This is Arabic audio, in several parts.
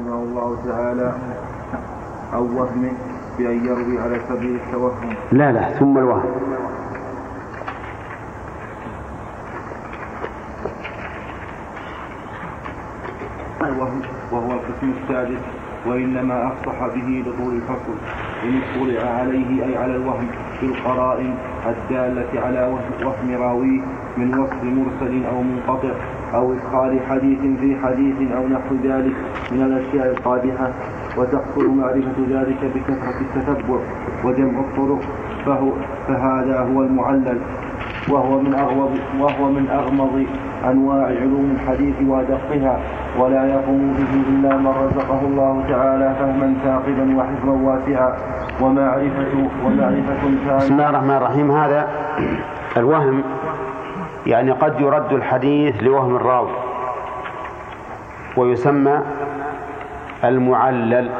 رحمه الله تعالى أو وهم بأن يروي على سبيل التوهم. لا لا ثم الوهم. الوهم وهو القسم السادس وإنما أفصح به لطول الفصل إن اطلع عليه أي على الوهم في القرائن الدالة على وهم راويه من وصف مرسل أو منقطع. أو إدخال حديث في حديث أو نحو ذلك من الأشياء القادحة وتحصل معرفة ذلك بكثرة التتبع وجمع الطرق فهو فهذا هو المعلل وهو من أغمض وهو من أغمض أنواع علوم الحديث وأدقها ولا يقوم به إلا من رزقه الله تعالى فهما ثاقبا وحفظا واسعا ومعرفة ومعرفة بسم الله الرحمن الرحيم. هذا الوهم يعني قد يرد الحديث لوهم الراوي ويسمى المعلل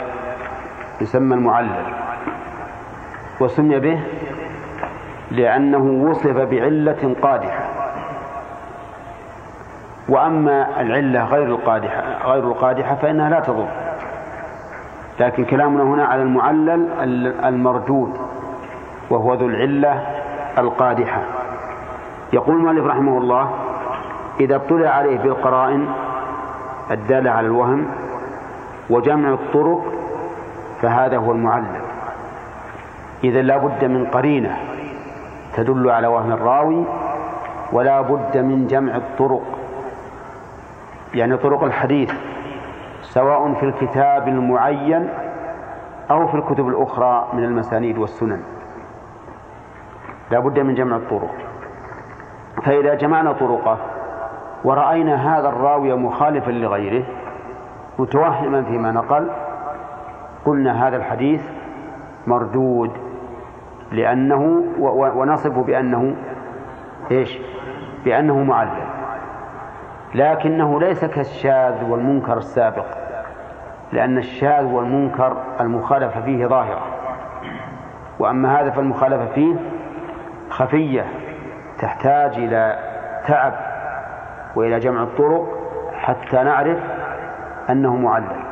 يسمى المعلل وسمي به لأنه وصف بعلة قادحة. وأما العلة غير القادحة غير القادحة فإنها لا تضر. لكن كلامنا هنا على المعلل المردود وهو ذو العلة القادحة. يقول المؤلف رحمه الله إذا اطلع عليه بالقرائن الدالة على الوهم وجمع الطرق فهذا هو المعلل إذا لا بد من قرينة تدل على وهم الراوي ولا بد من جمع الطرق يعني طرق الحديث سواء في الكتاب المعين أو في الكتب الأخرى من المسانيد والسنن. لا بد من جمع الطرق. فإذا جمعنا طرقه ورأينا هذا الراوي مخالفا لغيره متوهما فيما نقل قلنا هذا الحديث مردود لأنه ونصفه بأنه إيش؟ بأنه معلل لكنه ليس كالشاذ والمنكر السابق لأن الشاذ والمنكر المخالفة فيه ظاهرة. وأما هذا فالمخالفة فيه خفية. تحتاج إلى تعب وإلى جمع الطرق حتى نعرف أنه معلل.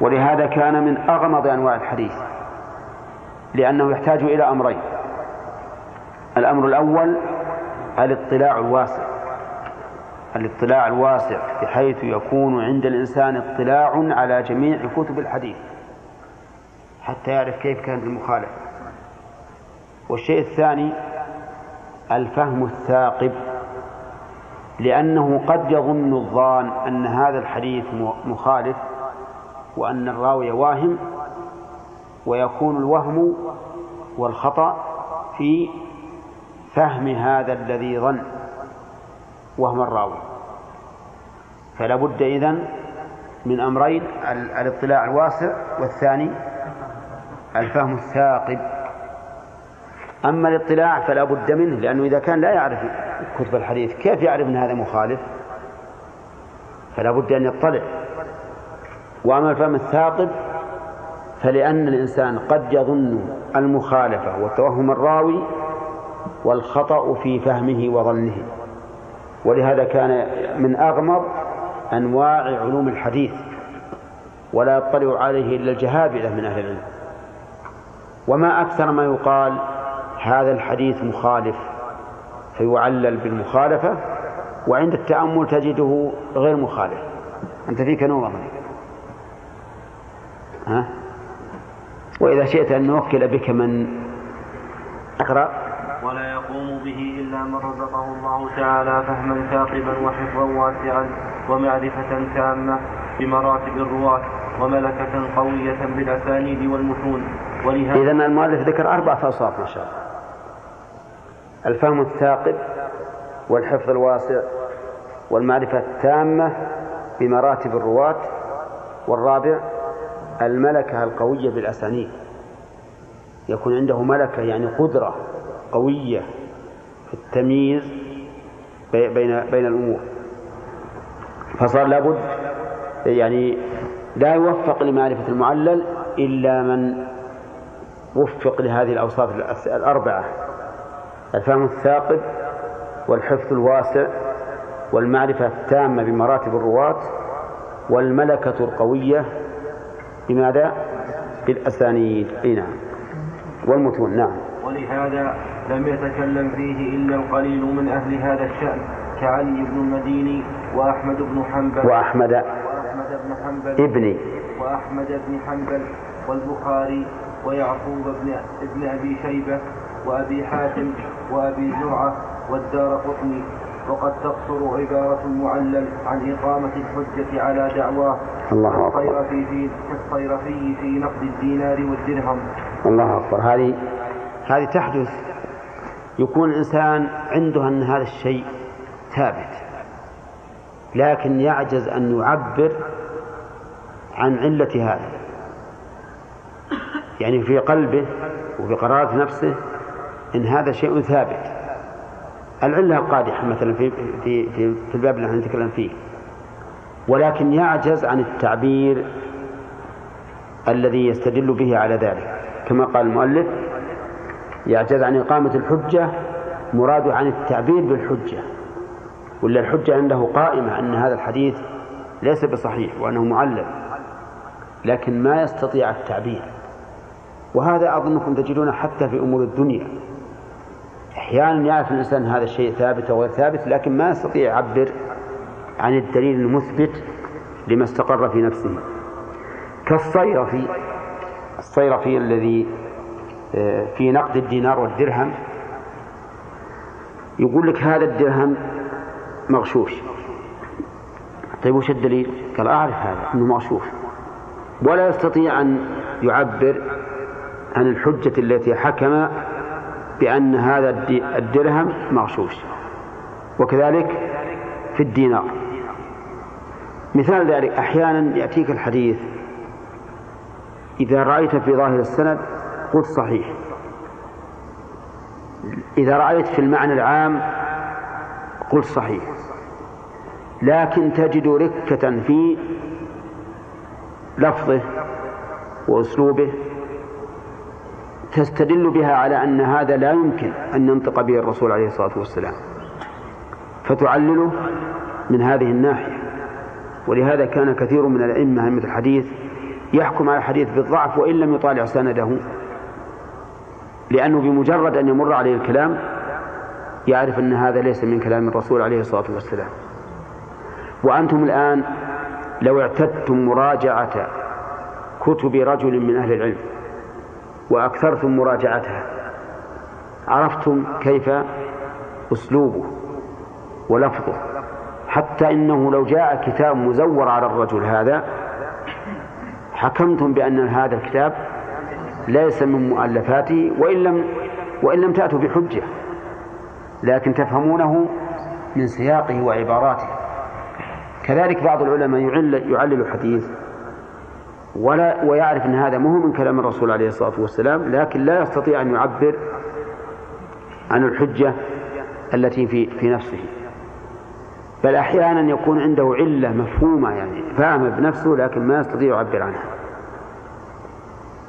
ولهذا كان من أغمض أنواع الحديث لأنه يحتاج إلى أمرين. الأمر الأول الاطلاع الواسع. الاطلاع الواسع بحيث يكون عند الإنسان اطلاع على جميع كتب الحديث حتى يعرف كيف كانت المخالفة. والشيء الثاني الفهم الثاقب لأنه قد يظن الظان أن هذا الحديث مخالف وأن الراوي واهم ويكون الوهم والخطأ في فهم هذا الذي ظن وهم الراوي. فلا بد إذن من أمرين الاطلاع الواسع والثاني الفهم الثاقب. أما الاطلاع فلا بد منه لأنه إذا كان لا يعرف كتب الحديث كيف يعرف أن هذا مخالف؟ فلا بد أن يطلع. وأما الفهم الثاقب فلأن الإنسان قد يظن المخالفة وتوهم الراوي والخطأ في فهمه وظنه. ولهذا كان من أغمض أنواع علوم الحديث ولا يطلع عليه إلا الجهابذة من أهل العلم. وما أكثر ما يقال هذا الحديث مخالف فيعلل بالمخالفة وعند التأمل تجده غير مخالف. أنت فيك نور ها؟ وإذا شئت أن نوكل بك من أقرأ. ولا يقوم به إلا من رزقه الله تعالى فهما ثاقبا وحفظا واسعا ومعرفة تامة بمراتب الرواة وملكة قوية بالأسانيد والمتون. ولهذا إذا المؤلف ذكر أربع أوصاف ما شاء الله. الفهم الثاقب والحفظ الواسع والمعرفة التامة بمراتب الرواة والرابع الملكة القوية بالأسانيد. يكون عنده ملكة يعني قدرة قوية في التمييز بين بين الأمور. فصار لابد يعني لا يوفق لمعرفة المعلل إلا من وفق لهذه الأوصاف الأربعة. الفهم الثاقب والحفظ الواسع والمعرفة التامة بمراتب الرواة والملكة القوية بماذا؟ بالأسانيد. أي نعم. والمتون. نعم. ولهذا لم يتكلم فيه إلا القليل من أهل هذا الشأن كعلي بن المديني وأحمد بن حنبل. وأحمد وأحمد بن حنبل. ابني. وأحمد بن حنبل والبخاري ويعقوب بن ابن أبي شيبة وأبي حاتم وأبي زرعة والدار قطني وقد تقصر عبارة المعلل عن إقامة الحجة على دعواه الله أكبر. في كالصيرفي في نقد الدينار والدرهم. الله أكبر. هذه هذه تحدث يكون الإنسان عنده أن هذا الشيء ثابت لكن يعجز أن يعبر عن علة هذا. يعني في قلبه وفي قرارة نفسه إن هذا شيء ثابت. العلة القادحة مثلا في في في, في الباب اللي نتكلم فيه. ولكن يعجز عن التعبير الذي يستدل به على ذلك. كما قال المؤلف يعجز عن إقامة الحجة مراد عن التعبير بالحجة. ولا الحجة عنده قائمة أن هذا الحديث ليس بصحيح وأنه معلل لكن ما يستطيع التعبير. وهذا أظنكم تجدونه حتى في أمور الدنيا. أحيانا يعرف الإنسان هذا الشيء ثابت أو غير ثابت لكن ما يستطيع يعبر عن الدليل المثبت لما استقر في نفسه. كالصيرفي الصيرفي الذي آه، في نقد الدينار والدرهم يقول لك هذا الدرهم مغشوش. طيب وش الدليل؟ قال أعرف هذا أنه مغشوش. ولا يستطيع أن يعبر عن الحجة التي حكم بأن هذا الدرهم مغشوش وكذلك في الدينار. مثال ذلك أحيانا يأتيك الحديث إذا رأيت في ظاهر السند قل صحيح. إذا رأيت في المعنى العام قل صحيح. لكن تجد ركة في لفظه وأسلوبه تستدل بها على أن هذا لا يمكن أن ينطق به الرسول عليه الصلاة والسلام. فتعلله من هذه الناحية. ولهذا كان كثير من الأئمة أئمة الحديث يحكم على الحديث بالضعف وإن لم يطالع سنده. لأنه بمجرد أن يمر عليه الكلام يعرف أن هذا ليس من كلام الرسول عليه الصلاة والسلام. وأنتم الآن لو اعتدتم مراجعة كتب رجل من أهل العلم وأكثرتم مراجعتها. عرفتم كيف أسلوبه ولفظه. حتى إنه لو جاء كتاب مزور على الرجل هذا حكمتم بأن هذا الكتاب ليس من مؤلفاته وإن لم وإن لم تأتوا بحجة. لكن تفهمونه من سياقه وعباراته. كذلك بعض العلماء يعلل, حديث ولا ويعرف إن هذا مو من كلام الرسول عليه الصلاة والسلام لكن لا يستطيع أن يعبر عن الحجة التي في في نفسه. بل أحيانا يكون عنده علة مفهومة يعني فاهمه بنفسه لكن ما يستطيع يعبر عنها.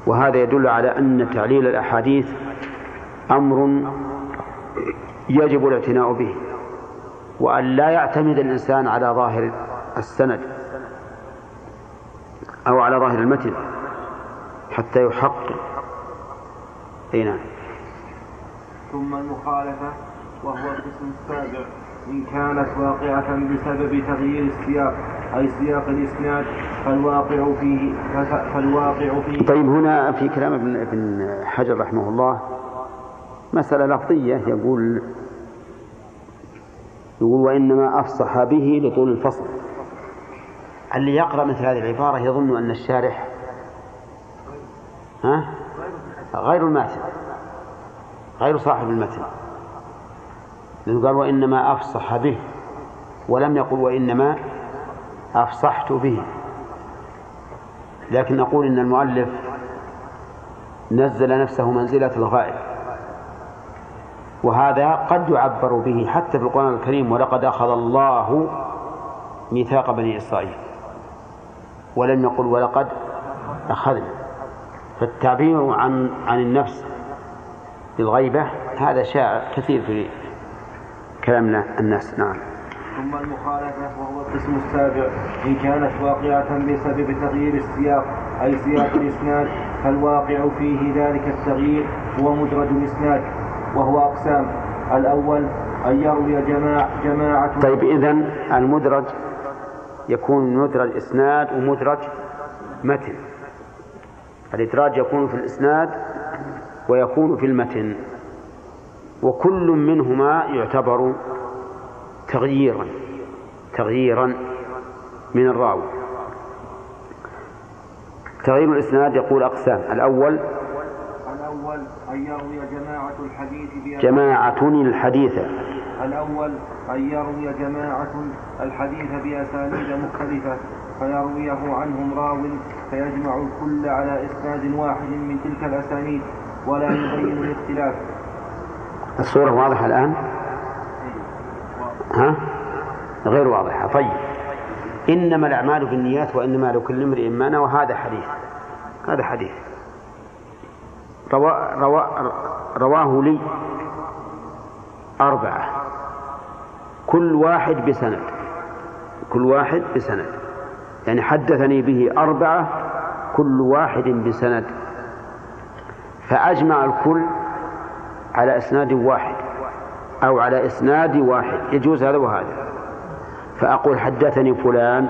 وهذا يدل على أن تعليل الأحاديث أمر يجب الاعتناء به وأن لا يعتمد الإنسان على ظاهر السند. أو على ظاهر المتن حتى يحقق. أي نعم. ثم المخالفة وهو القسم السابع. إن كانت واقعة بسبب تغيير السياق أي سياق الإسناد فالواقع فيه فالواقع فيه. طيب هنا في كلام ابن ابن حجر رحمه الله مسألة لفظية. يقول يقول وإنما أفصح به لطول الفصل. اللي يقرأ مثل هذه العبارة يظن أن الشارح ها؟ غير الماتن غير صاحب المتن. لأنه قال وإنما أفصح به ولم يقل وإنما أفصحت به. لكن نقول إن المؤلف نزل نفسه منزلة الغائب. وهذا قد يعبر به حتى في القرآن الكريم ولقد أخذ الله ميثاق بني إسرائيل ولم يقل ولقد أخذنا. فالتعبير عن عن النفس بالغيبة هذا شائع كثير في كلامنا الناس. نعم. ثم المخالفة وهو القسم السابع. إن كانت واقعة بسبب تغيير السياق أي سياق الإسناد فالواقع فيه ذلك التغيير هو مدرج الإسناد وهو أقسام. الأول أن يروي جماعة, جماعة طيب إذا المدرج يكون مدرج إسناد ومدرج متن. الإدراج يكون في الإسناد ويكون في المتن. وكل منهما يعتبر تغييرا تغييرا من الراوي. تغيير الإسناد يقول أقسام. الأول الأول أن يروي جماعة الحديث جماعة الحديث. الأول أن يروي جماعة الحديث بأسانيد مختلفة فيرويه عنهم راو فيجمع الكل على إسناد واحد من تلك الأسانيد ولا يبين الاختلاف. الصورة واضحة الآن؟ ها؟ غير واضحة. طيب. إنما الأعمال بالنيات وإنما لكل امرئ ما نوى. هذا حديث. هذا حديث. روا روا رواه لي أربعة. كل واحد بسند. كل واحد بسند. يعني حدثني به أربعة كل واحد بسند. فأجمع الكل على إسناد واحد أو على إسناد واحد. يجوز هذا وهذا. فأقول حدثني فلان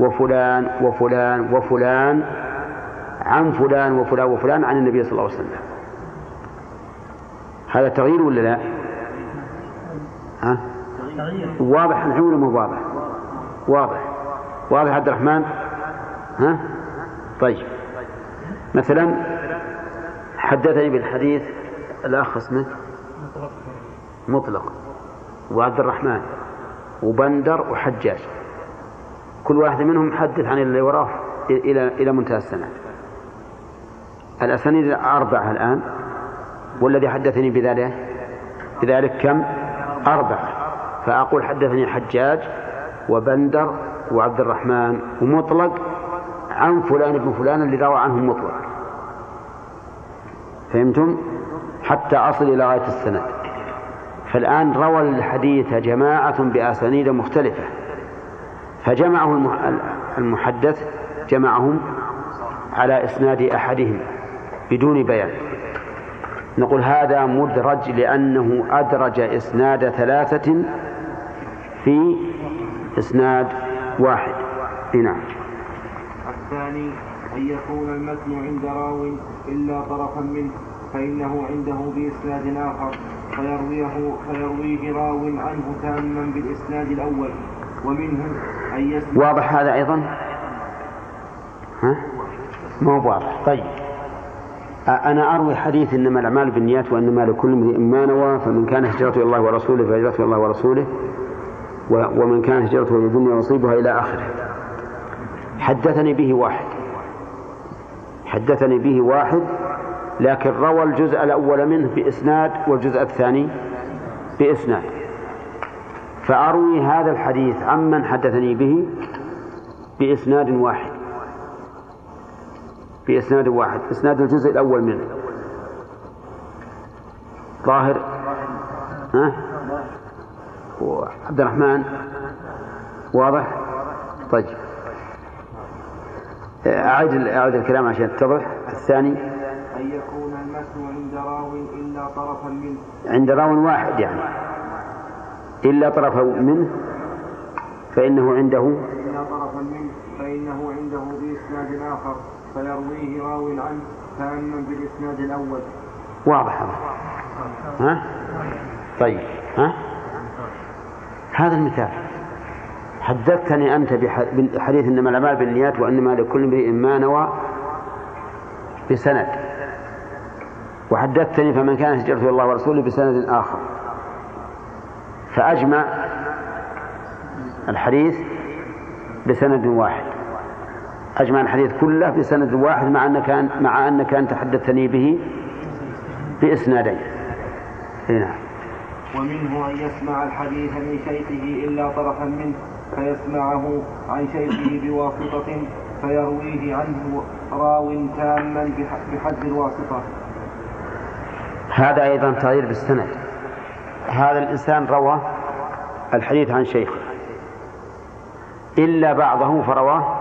وفلان وفلان وفلان عن فلان وفلان وفلان عن النبي صلى الله عليه وسلم. هذا تغيير ولا لا؟ ها؟ واضح الحين ولا مو واضح؟ واضح. واضح عبد الرحمن؟ ها؟ طيب. مثلا حدثني بالحديث الأخ اسمه؟ مطلق. وعبد الرحمن. وبندر وحجاج. كل واحد منهم حدث عن اللي وراه إلى إلى منتهى السنة. الأسانيد أربعة الآن. والذي حدثني بذلك بذلك كم؟ أربعة. فأقول حدثني حجاج وبندر وعبد الرحمن ومطلق عن فلان ابن فلان اللي روى عنه مطلق. فهمتم؟ حتى أصل إلى غاية السند. فالآن روى الحديث جماعة بأسانيد مختلفة. فجمعه المحدث جمعهم على إسناد أحدهم بدون بيان. نقول هذا مدرج لأنه أدرج إسناد ثلاثة في إسناد واحد. نعم. الثاني أن يكون المتن عند راو إلا طرفا منه فإنه عنده بإسناد آخر فيرويه فيرويه راو عنه تاما بالإسناد الأول ومنه أن يسمع واضح هذا أيضا؟ ها؟ ما هو واضح. طيب. أنا أروي حديث إنما الأعمال بالنيات وإنما لكل امرئ ما نوى فمن كان هجرته إلى الله ورسوله فهجرته إلى الله ورسوله ومن كان هجرته إلى الدنيا يصيبها إلى آخره. حدثني به واحد. حدثني به واحد لكن روى الجزء الأول منه بإسناد والجزء الثاني بإسناد. فأروي هذا الحديث عمن حدثني به بإسناد واحد. بإسناد واحد. إسناد الجزء الأول منه. ظاهر؟ ها؟ وعبد الرحمن؟ واضح؟ طيب. أعيد أعيد الكلام عشان يتضح الثاني؟ أن يكون المتن عند راو إلا طرفا منه عند راو واحد يعني. إلا طرفا منه فإنه عنده؟ إلا طرفا منه فإنه عنده بإسناد آخر فيرويه راو عنه تاما بالإسناد الأول. واضح. هذا ها؟ طيب. ها؟ هذا المثال. حدثتني أنت بحديث إنما الأعمال بالنيات وإنما لكل امرئ ما نوى بسند. وحدثتني فمن كان هجرته الله ورسوله بسند آخر. فأجمع الحديث بسند واحد. أجمع الحديث كله بسند واحد مع أنك مع أنك أنت حدثتني به بإسنادين. نعم. ومنه أن يسمع الحديث من شيخه إلا طرفا منه فيسمعه عن شيخه بواسطة فيرويه عنه راو تاما بحد الواسطة. هذا أيضا تغيير بالسند. هذا الإنسان روى الحديث عن شيخه. إلا بعضه فرواه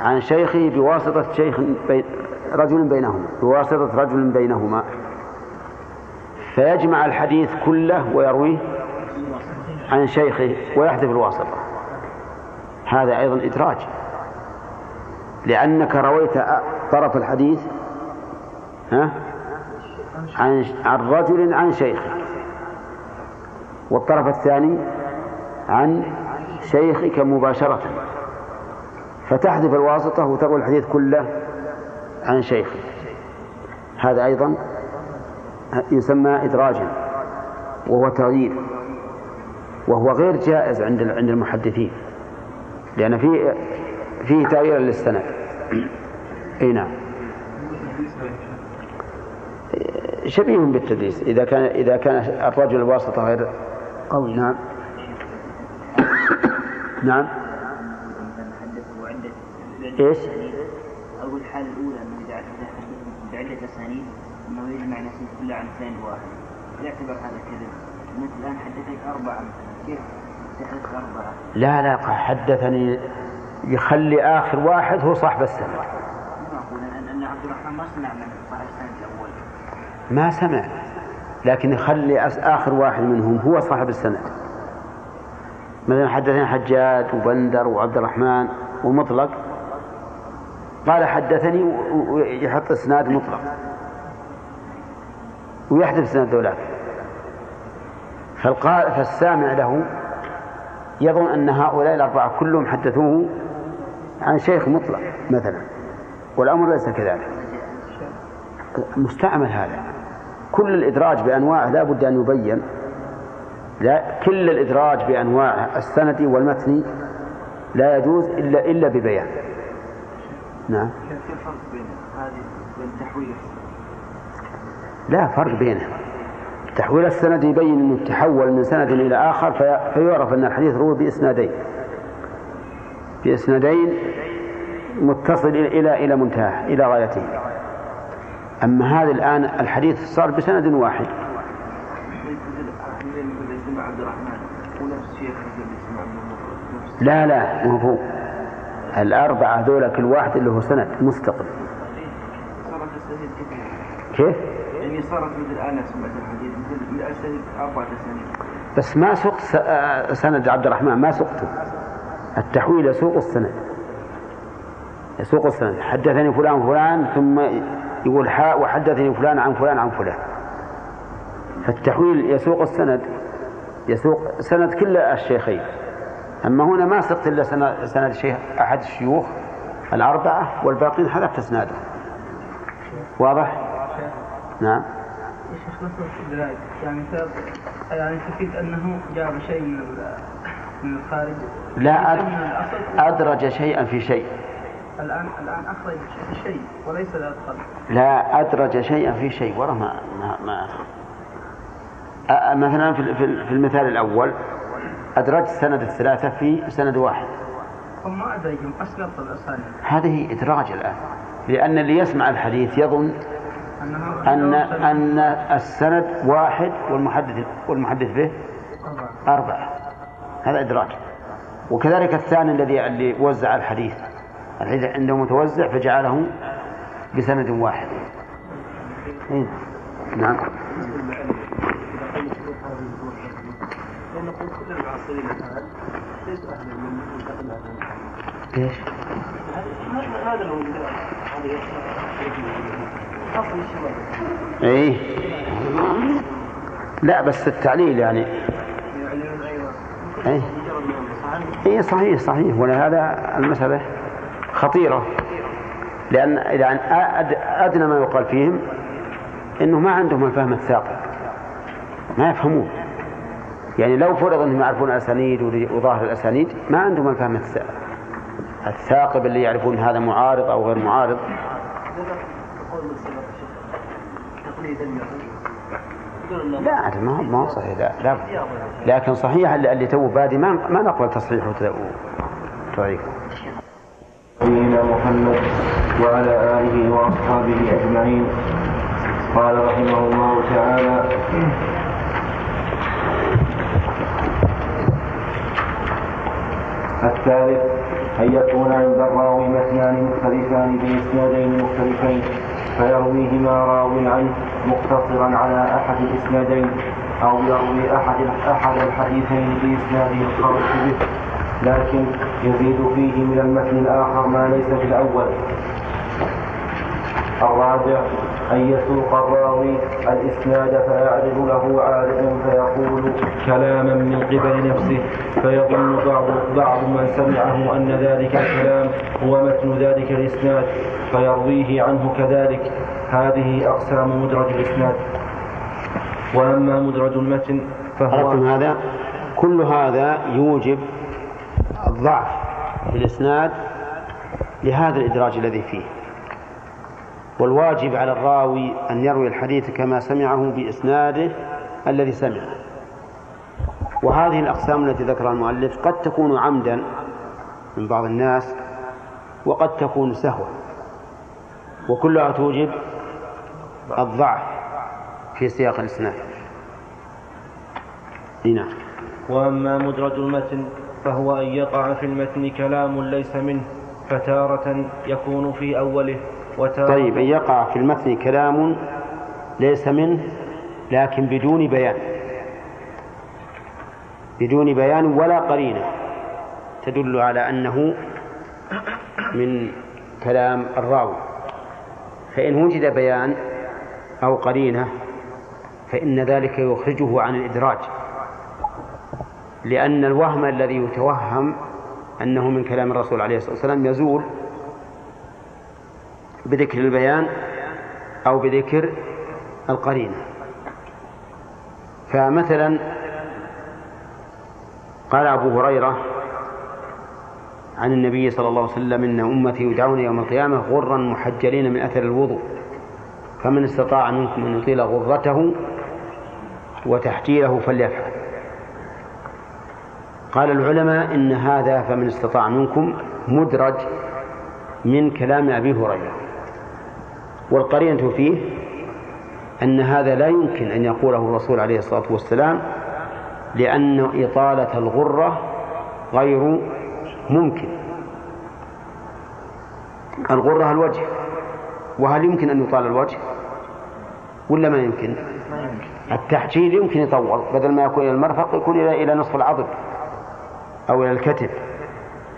عن شيخه بواسطة شيخ بين رجل بينهما بواسطة رجل بينهما. فيجمع الحديث كله ويرويه عن شيخه ويحذف الواسطة هذا أيضا إدراج. لأنك رويت طرف الحديث ها عن عن رجل عن شيخه والطرف الثاني عن شيخك مباشرة. فتحذف الواسطة وتروي الحديث كله عن شيخك هذا أيضا يسمى إدراجا وهو تغيير وهو غير جائز عند عند المحدثين لأن فيه فيه تغيير للسند. إي نعم. شبيه بالتدليس إذا كان إذا كان الرجل الواسطة غير قوي. نعم. نعم. إيش؟ أو الحالة الأولى إذا بعدة أسانيد أنه يجمع كلها عن سند واحد. يعتبر هذا كذب. مثل الآن حدثك أربعة كيف تحدث أربعة؟ لا لا حدثني يخلي آخر واحد هو صاحب السند أن عبد الرحمن ما سمع من صاحب السند الأول. ما سمع لكن يخلي آخر واحد منهم هو صاحب السند. مثلا حدثنا حجاج وبندر وعبد الرحمن ومطلق. قال حدثني ويحط اسناد مطلق. ويحذف اسناد ذولاك فالسامع له يظن أن هؤلاء الأربعة كلهم حدثوه عن شيخ مطلق مثلا والأمر ليس كذلك. مستعمل هذا. كل الإدراج بانواعه لا بد أن يبين. لا كل الإدراج بانواعه السندي والمتني لا يجوز إلا إلا ببيان. نعم. كيف الفرق بين هذه بين تحويل لا فرق بينهم. تحويل السند يبين إنه تحول من سند إلى آخر في فيعرف أن الحديث روي بإسنادين. بإسنادين متصل إلى إلى منتهى إلى غايته. أما هذا الآن الحديث صار بسند واحد. لا لا مو هو. الأربعة هذول كل واحد اللي هو سند مستقل. كيف؟ يعني صارت مثل الآن سمعت الحديث مثل الأسانيد أربعة أسانيد بس ما سقت سند عبد الرحمن ما سقته. التحويل يسوق السند. يسوق السند. حدثني فلان فلان ثم يقول حاء وحدثني فلان عن فلان عن فلان. فالتحويل يسوق السند. يسوق سند كل الشيخين. أما هنا ما سقط إلا سند شيخ أحد الشيوخ الأربعة والباقين حذفت إسناده. واضح؟ نعم. يا شيخ نص يعني يعني تفيد أنه جاب شيء من من الخارج؟ لا أدرج شيئا في شيء. الآن الآن أخرج شيء وليس الأدخل لا أدرج شيئا في شيء. ورا ما ما, ما. مثلا في في المثال الأول أدرجت سند الثلاثة في سند واحد. هم ما أدرجهم أسقط الأسانيد. هذه إدراج الآن. لأن اللي يسمع الحديث يظن أن أن السند واحد والمحدث والمحدث به أربعة. هذا إدراج وكذلك الثاني الذي اللي وزع الحديث. الحديث عنده متوزع فجعله بسند واحد. إيه؟ نعم. إيش؟ هذا إيه. لا بس التعليل يعني. إيه. إيه صحيح صحيح. ولهذا المسألة خطيرة. لأن يعني أدنى ما يقال فيهم أنه ما عندهم الفهم الثاقب ما يفهمون. يعني لو فرض أنهم يعرفون الأسانيد وظاهر الأسانيد ما عندهم الفهم الثاقب اللي يعرفون هذا معارض أو غير معارض. لا ما ما هو صحيح لا, لا. لكن صحيح اللي تو بادي ما ما نقبل تصحيحه وتضعيفه نبينا محمد وعلى آله وأصحابه أجمعين. قال رحمه الله تعالى الثالث أن يكون عند الراوي متنان مختلفان بإسنادين مختلفين. فيرويهما راو عنه مقتصرا على أحد الإسنادين أو يروي أحد أحد الحديثين بإسناده الخاص به. لكن يزيد فيه من المتن الآخر ما ليس في الأول. الرابع أن يسوق الراوي الإسناد فيعرض له عارض فيقول كلاما من قبل نفسه فيظن بعض بعض من سمعه أن ذلك الكلام هو متن ذلك الإسناد فيرويه عنه كذلك. هذه أقسام مدرج الإسناد. وأما مدرج المتن فهو هذا؟ كل هذا يوجب الضعف في الإسناد لهذا الإدراج الذي فيه. والواجب على الراوي أن يروي الحديث كما سمعه بإسناده الذي سمعه. وهذه الأقسام التي ذكرها المؤلف قد تكون عمدا من بعض الناس وقد تكون سهوا وكلها توجب الضعف في سياق الإسناد. نعم وأما مدرج المتن فهو أن يقع في المتن كلام ليس منه فتارة يكون في أوله. طيب أن يقع في المتن كلام ليس منه لكن بدون بيان. بدون بيان ولا قرينة. تدل على أنه من كلام الراوي. فإن وجد بيان أو قرينة فإن ذلك يخرجه عن الإدراج. لأن الوهم الذي يتوهم أنه من كلام الرسول عليه الصلاة والسلام يزول بذكر البيان أو بذكر القرينة. فمثلا قال أبو هريرة عن النبي صلى الله عليه وسلم إن أمتي يدعون يوم القيامة غرا محجلين من أثر الوضوء فمن استطاع منكم أن يطيل غرته وتحجيله فليفعل. قال العلماء إن هذا فمن استطاع منكم مدرج من كلام أبي هريرة. والقرينة فيه أن هذا لا يمكن أن يقوله الرسول عليه الصلاة والسلام لأن إطالة الغرة غير ممكن. الغرة الوجه وهل يمكن أن يطال الوجه؟ ولا ما يمكن؟ التحجيل يمكن يطول بدل ما يكون إلى المرفق يكون إلى نصف العضد أو إلى الكتف.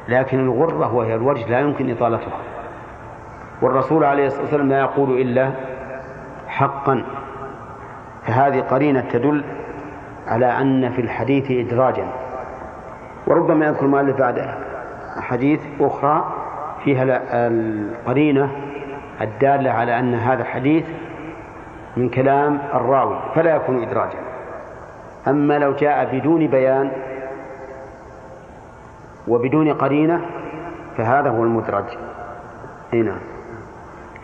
لكن الغرة وهي الوجه لا يمكن إطالتها. والرسول عليه الصلاة والسلام لا يقول إلا حقا. فهذه قرينة تدل على أن في الحديث إدراجا. وربما يذكر المؤلف بعد حديث أخرى فيها القرينة الدالة على أن هذا الحديث من كلام الراوي فلا يكون إدراجا. أما لو جاء بدون بيان وبدون قرينة فهذا هو المدرج. هنا.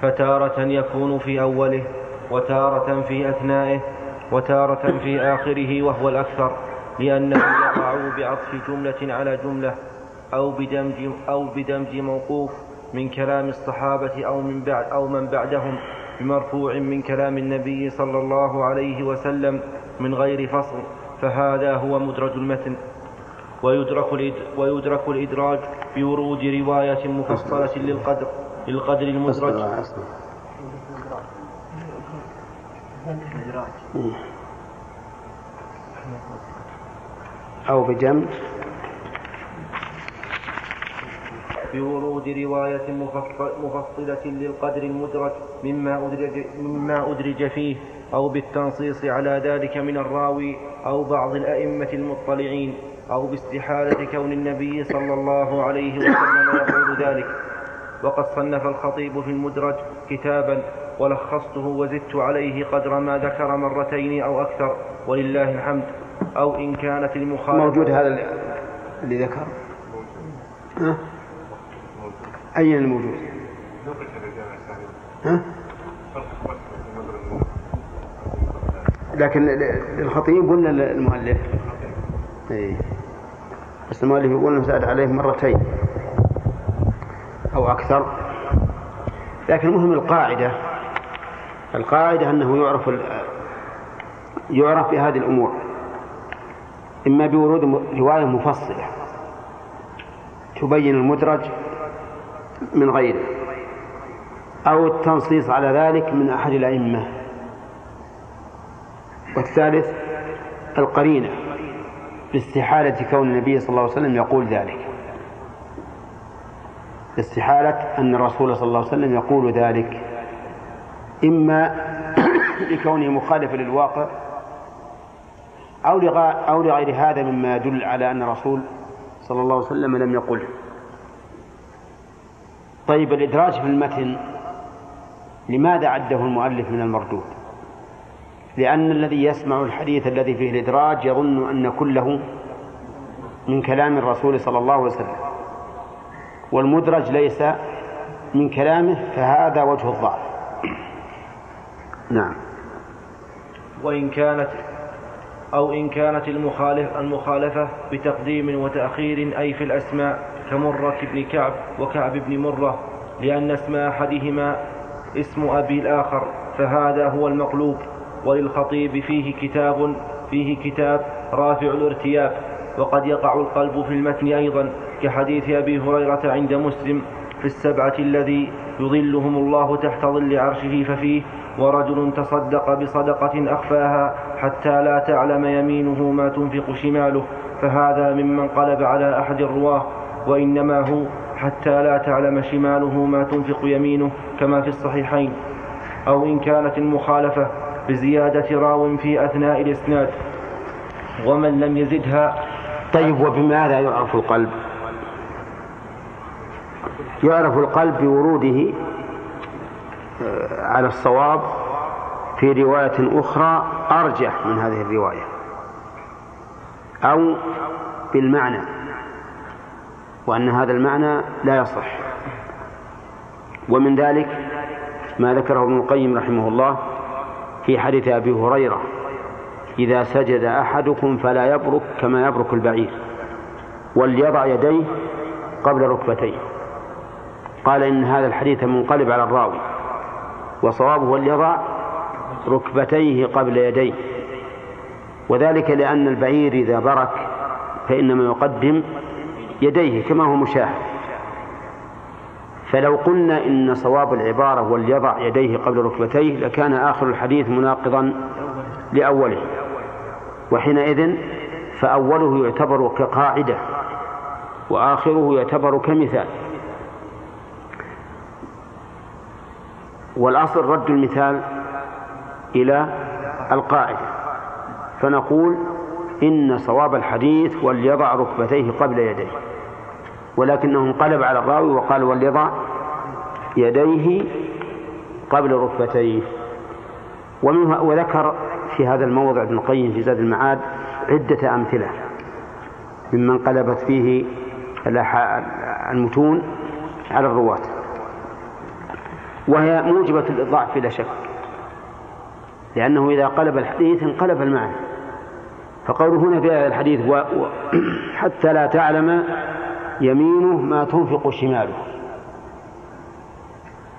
فتارة يكون في أوله وتارة في أثنائه وتارة في آخره وهو الأكثر لأنه يقع بعطف جملة على جملة أو بدمج أو بدمج موقوف من كلام الصحابة أو من بعد أو من بعدهم بمرفوع من كلام النبي صلى الله عليه وسلم من غير فصل فهذا هو مدرج المتن. ويدرك ويدرك الإدراج بورود رواية مفصلة للقدر. للقدر المدرج أو بجمع بورود رواية مفصلة للقدر المدرج مما أدرج, مما أدرج فيه أو بالتنصيص على ذلك من الراوي أو بعض الأئمة المطلعين أو باستحالة كون النبي صلى الله عليه وسلم يقول ذلك. وقد صنف الخطيب في المدرج كتابا ولخصته وزدت عليه قدر ما ذكر مرتين أو أكثر ولله الحمد أو إن كانت المخالفة موجود هذا اللي ذكر ها؟ أين الموجود؟ ها؟ لكن للخطيب ولا المؤلف؟ إيه. بس المؤلف يقول إنه زاد عليه مرتين أو أكثر. لكن المهم القاعدة. القاعدة أنه يعرف يعرف بهذه الأمور. إما بورود رواية مفصلة. تبين المدرج من غيره أو التنصيص على ذلك من أحد الأئمة. والثالث القرينة. باستحالة كون النبي صلى الله عليه وسلم يقول ذلك. استحالة أن الرسول صلى الله عليه وسلم يقول ذلك. إما لكونه مخالفا للواقع أو أو لغير هذا مما يدل على أن الرسول صلى الله عليه وسلم لم يقله طيب الإدراج في المتن لماذا عده المؤلف من المردود؟ لأن الذي يسمع الحديث الذي فيه الإدراج يظن أن كله من كلام الرسول صلى الله عليه وسلم. والمدرج ليس من كلامه فهذا وجه الضعف. نعم. وإن كانت أو إن كانت المخالف المخالفة بتقديم وتأخير أي في الأسماء كمرة بن كعب وكعب بن مرة لأن اسم أحدهما اسم أبي الآخر فهذا هو المقلوب. وللخطيب فيه كتاب فيه كتاب رافع الارتياب. وقد يقع القلب في المتن أيضا كحديث أبي هريرة عند مسلم في السبعة الذي يظلهم الله تحت ظل عرشه ففيه ورجل تصدق بصدقة أخفاها حتى لا تعلم يمينه ما تنفق شماله فهذا ممن قلب على أحد الرواة وإنما هو حتى لا تعلم شماله ما تنفق يمينه كما في الصحيحين. أو إن كانت المخالفة بزيادة راو في أثناء الإسناد. ومن لم يزدها طيب وبماذا يعرف القلب؟ يعرف القلب بوروده آه، على الصواب في رواية أخرى أرجح من هذه الرواية أو بالمعنى وأن هذا المعنى لا يصح. ومن ذلك ما ذكره ابن القيم رحمه الله في حديث أبي هريرة إذا سجد أحدكم فلا يبرك كما يبرك البعير وليضع يديه قبل ركبتيه. قال إن هذا الحديث منقلب على الراوي وصوابه وليضع ركبتيه قبل يديه. وذلك لأن البعير إذا برك فإنما يقدم يديه كما هو مشاهد. فلو قلنا إن صواب العبارة وليضع يديه قبل ركبتيه لكان آخر الحديث مناقضا لأوله. وحينئذ فأوله يعتبر كقاعدة وآخره يعتبر كمثال. والأصل رد المثال إلى القاعدة فنقول إن صواب الحديث وليضع ركبتيه قبل يديه ولكنه انقلب على الراوي وقال وليضع يديه قبل ركبتيه. ومنه وذكر في هذا الموضع ابن القيم في زاد المعاد عدة أمثلة ممن انقلبت فيه المتون على الرواة. وهي موجبة للضعف بلا شك لأنه إذا قلب الحديث انقلب المعنى. فقوله هنا في هذا الحديث و... و... حتى لا تعلم يمينه ما تنفق شماله.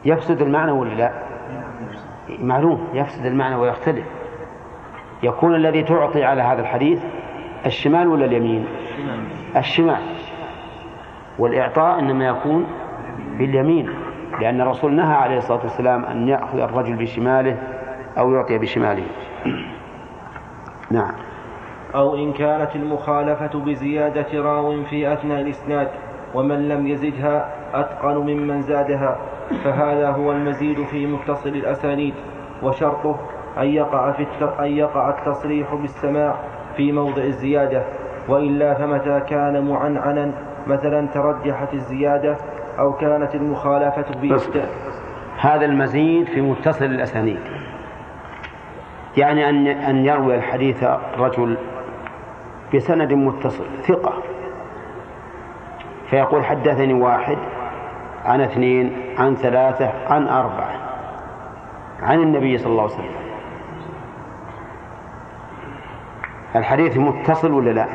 يفسد المعنى ولا لا؟ معلوم يفسد المعنى ويختلف. يكون الذي تعطي على هذا الحديث الشمال ولا اليمين؟ الشمال. والإعطاء إنما يكون باليمين لأن الرسول نهى عليه الصلاة والسلام أن يأخذ الرجل بشماله أو يعطي بشماله. نعم. أو إن كانت المخالفة بزيادة راو في أثناء الإسناد ومن لم يزدها أتقن ممن زادها فهذا هو المزيد في متصل الأسانيد وشرطه أن يقع, في أن يقع التصريح بالسماع في موضع الزيادة وإلا فمتى كان معنعنا مثلا ترجحت الزيادة أو كانت المخالفة بإشتاء هذا المزيد في متصل الأسانيد. يعني أن أن يروي الحديث رجل بسند متصل ثقة. فيقول حدثني واحد عن اثنين عن ثلاثة عن أربعة. عن النبي صلى الله عليه وسلم. الحديث متصل ولا لا؟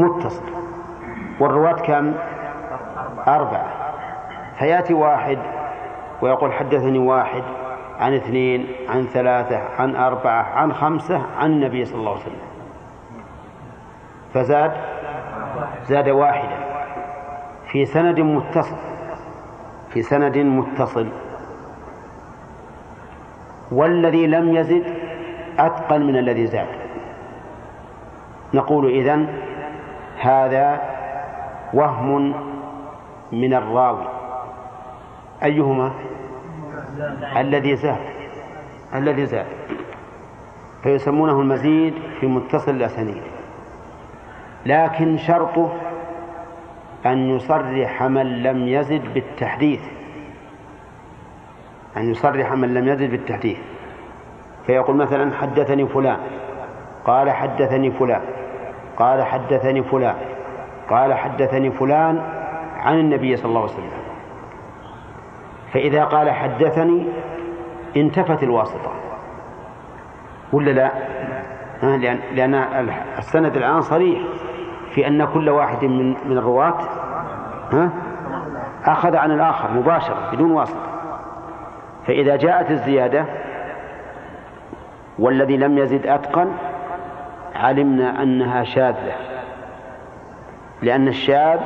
متصل. والرواة كم؟ أربعة. فيأتي واحد ويقول حدثني واحد عن اثنين عن ثلاثة عن أربعة عن خمسة عن النبي صلى الله عليه وسلم. فزاد؟ زاد واحدا في سند متصل. في سند متصل. والذي لم يزد أثقل من الذي زاد. نقول إذن هذا وهم من الراوي. أيهما؟ الذي زاد. الذي زاد. فيسمونه المزيد في متصل الأسانيد. لكن شرطه أن يصرح من لم يزد بالتحديث. أن يصرح من لم يزد بالتحديث. فيقول مثلا حدثني فلان. قال حدثني فلان. قال حدثني فلان. قال حدثني فلان عن النبي صلى الله عليه وسلم. فإذا قال حدثني انتفت الواسطة. ولا لا؟ لأن لأن السند الآن صريح في أن كل واحد من من الرواة ها أخذ عن الآخر مباشرة بدون واسطة. فإذا جاءت الزيادة والذي لم يزد أتقن علمنا أنها شاذة لأن الشاذ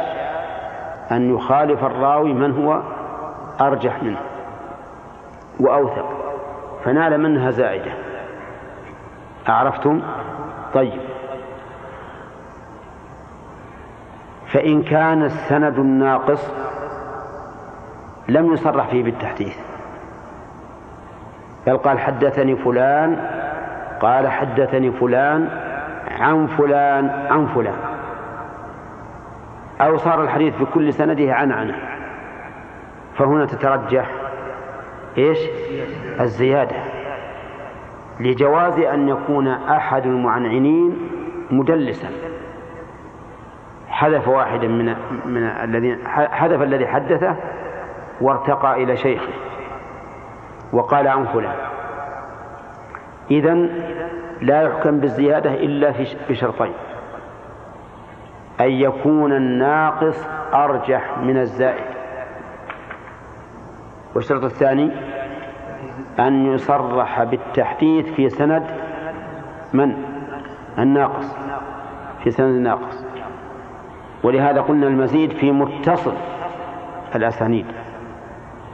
أن يخالف الراوي من هو أرجح منه وأوثق فنال منها زائدة. أعرفتم؟ طيب. فإن كان السند الناقص لم يصرح فيه بالتحديث. بل قال حدثني فلان قال حدثني فلان عن فلان عن فلان. أو صار الحديث في كل سنده عن عنه. فهنا تترجح إيش؟ الزيادة. لجواز أن يكون أحد المعنعنين مدلسا حذف واحدا من من الذين حذف الذي حدثه وارتقى إلى شيخه. وقال عن فلان. إذا لا يحكم بالزيادة إلا في بشرطين أن يكون الناقص أرجح من الزائد. والشرط الثاني أن يصرح بالتحديث في سند من؟ الناقص. في سند الناقص. ولهذا قلنا المزيد في متصل الأسانيد.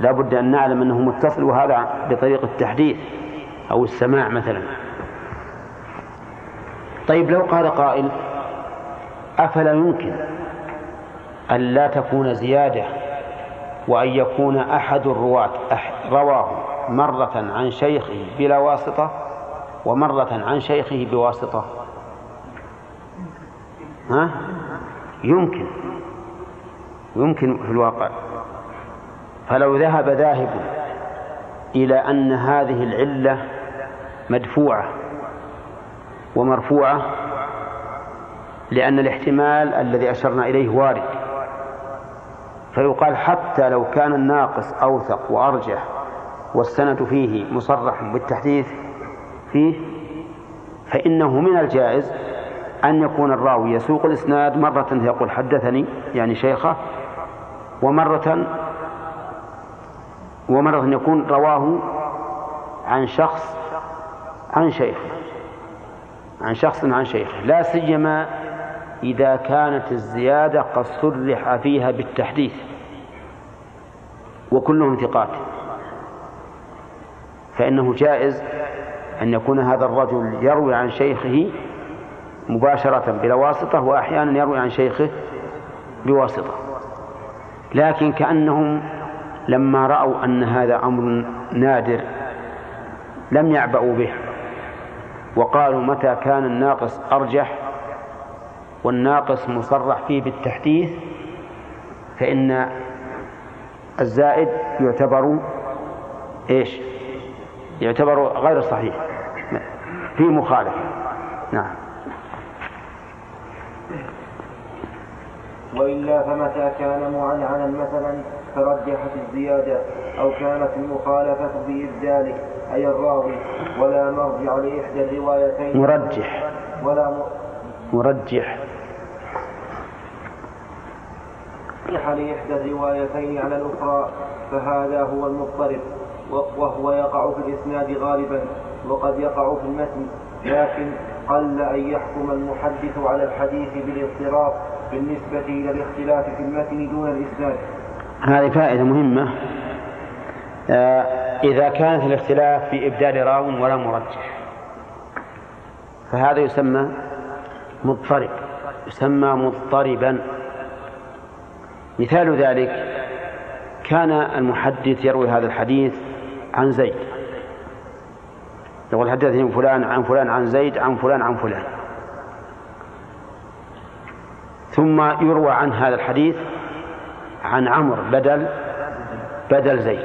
لا بد أن نعلم أنه متصل وهذا بطريق التحديث أو السماع مثلا. طيب لو قال قائل أفلا يمكن أن لا تكون زيادة وأن يكون أحد الرواة رواه مرة عن شيخه بلا واسطة ومرة عن شيخه بواسطة؟ ها؟ يمكن. يمكن في الواقع. فلو ذهب ذاهب إلى أن هذه العلة مدفوعة ومرفوعة لأن الاحتمال الذي أشرنا إليه وارد. فيقال حتى لو كان الناقص أوثق وأرجح والسند فيه مصرح بالتحديث فيه فإنه من الجائز أن يكون الراوي يسوق الإسناد مرة يقول حدثني يعني شيخه ومرة ومرة يكون رواه عن شخص عن شيخ عن شخص عن شيخ لا سيما إذا كانت الزيادة قد صرح فيها بالتحديث. وكلهم ثقات. فإنه جائز أن يكون هذا الرجل يروي عن شيخه مباشرة بلا واسطة وأحيانا يروي عن شيخه بواسطة. لكن كأنهم لما رأوا أن هذا أمر نادر لم يعبأوا به. وقالوا متى كان الناقص أرجح والناقص مصرح فيه بالتحديث فإن الزائد يعتبر إيش؟ يعتبر غير صحيح في مخالفة نعم وإلا فمتى كان معنعنا مثلا ترجحت الزيادة أو كانت المخالفة بإبداله أي الراوي ولا مرجع لإحدى الروايتين. مرجح. ولا م... مرجح. لإحدى الروايتين على الأخرى فهذا هو المضطرب وهو يقع في الإسناد غالبا وقد يقع في المتن لكن قل أن يحكم المحدث على الحديث بالإضطراب بالنسبة إلى الاختلاف في المتن دون الإسناد. هذه فائدة مهمة. آه، إذا كانت الاختلاف في إبدال راو ولا مرجح. فهذا يسمى مضطرب. يسمى مضطربا. مثال ذلك كان المحدث يروي هذا الحديث عن زيد. يقول حدثني فلان عن فلان عن زيد عن فلان عن فلان. ثم يروى عن هذا الحديث عن عمرو بدل بدل زيد.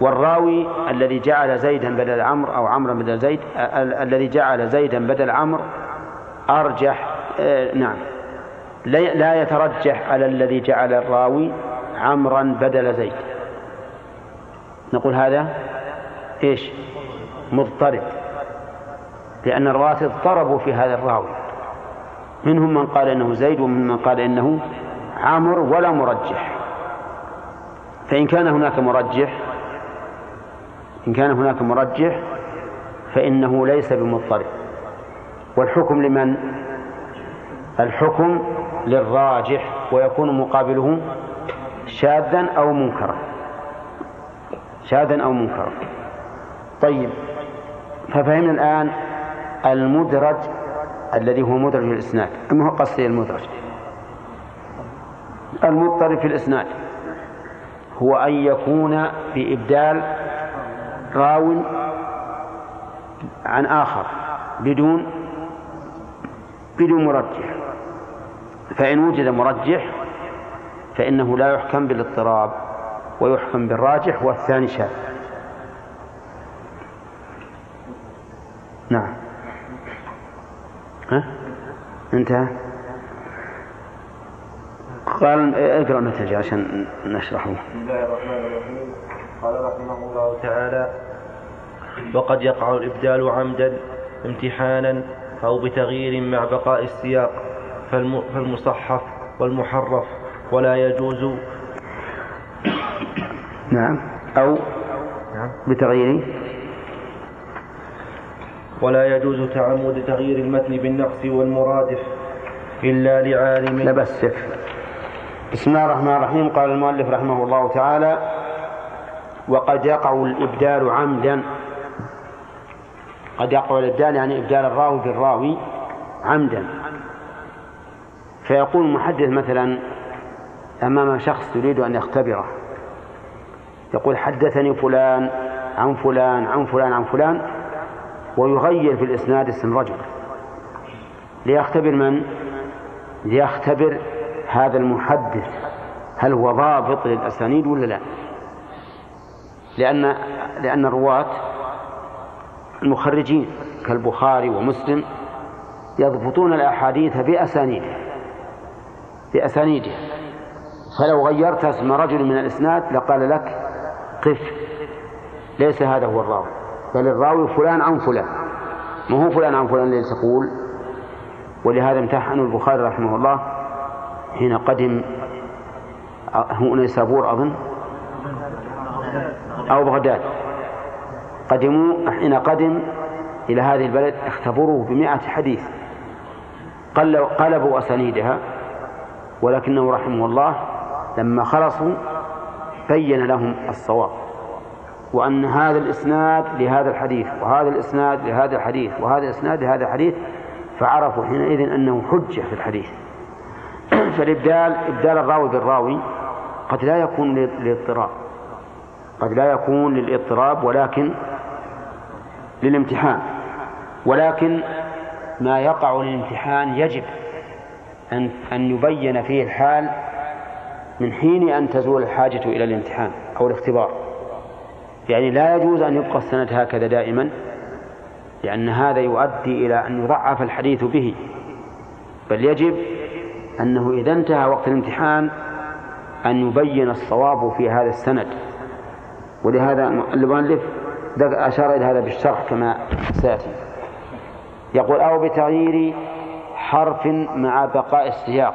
والراوي الذي جعل زيدا بدل عمرو أو عمرا بدل زيد الذي جعل زيدا بدل عمرو أرجح آه نعم. لا يترجح على الذي جعل الراوي عمرا بدل زيد. نقول هذا إيش؟ مضطرب لأن الرواة اضطربوا في هذا الراوي. منهم من قال إنه زيد ومنهم من قال إنه عامر ولا مرجح. فإن كان هناك مرجح إن كان هناك مرجح فإنه ليس بمضطرب. والحكم لمن؟ الحكم للراجح ويكون مقابله شاذا أو منكرا. شاذا أو منكرا. طيب ففهمنا الآن المدرج الذي هو مدرج الإسناد أما هو قصدي المدرج؟ المضطرب في الإسناد هو أن يكون بإبدال راو عن آخر بدون بدون مرجح. فإن وجد مرجح فإنه لا يحكم بالاضطراب ويحكم بالراجح والثاني شاذ. نعم. انتهى. قال اقرأ النتيجة عشان نشرحه. بسم الله الرحمن الرحيم قال رحمه الله تعالى وقد يقع الإبدال عمدا امتحانا أو بتغيير مع بقاء السياق فالمصحف والمحرف ولا يجوز. نعم. أو نعم. بتغيير ولا يجوز تعمد تغيير المتن بالنقص والمرادف إلا لعالم. بس بسم الله الرحمن الرحيم. قال المؤلف رحمه الله تعالى وقد يقع الإبدال عمدا. قد يقع الإبدال يعني إبدال الراوي بالراوي عمدا. فيقول المحدث مثلا أمام شخص يريد أن يختبره. يقول حدثني فلان عن فلان عن فلان عن فلان. ويغير في الإسناد اسم رجل ليختبر من؟ ليختبر هذا المحدث هل هو ضابط للأسانيد ولا لا؟ لأن لأن الرواة المخرجين كالبخاري ومسلم يضبطون الأحاديث بأسانيدها بأسانيدها فلو غيرت اسم رجل من الإسناد لقال لك قف ليس هذا هو الراوي بل الراوي فلان عن فلان. ما هو فلان عن فلان الذي تقول؟ ولهذا امتحنوا البخاري رحمه الله حين قدم هو نيسابور أظن أو بغداد. قدموا حين قدم إلى هذه البلد اختبروه بمئة حديث. قلبوا أسانيدها ولكنه رحمه الله لما خلصوا بين لهم الصواب. وأن هذا الإسناد لهذا الحديث وهذا الإسناد لهذا الحديث وهذا الإسناد لهذا الحديث فعرفوا حينئذ أنه حجة في الحديث. فالإبدال إبدال الراوي بالراوي قد لا يكون للاضطراب. قد لا يكون للاضطراب ولكن للامتحان. ولكن ما يقع للامتحان يجب أن أن يبين فيه الحال من حين أن تزول الحاجة إلى الامتحان أو الاختبار. يعني لا يجوز أن يبقى السند هكذا دائما لأن هذا يؤدي إلى أن يضعف الحديث به. بل يجب أنه إذا انتهى وقت الامتحان أن يبين الصواب في هذا السند. ولهذا المؤلف أشار إلى هذا بالشرح كما سيأتي. يقول أو بتغيير حرف مع بقاء السياق.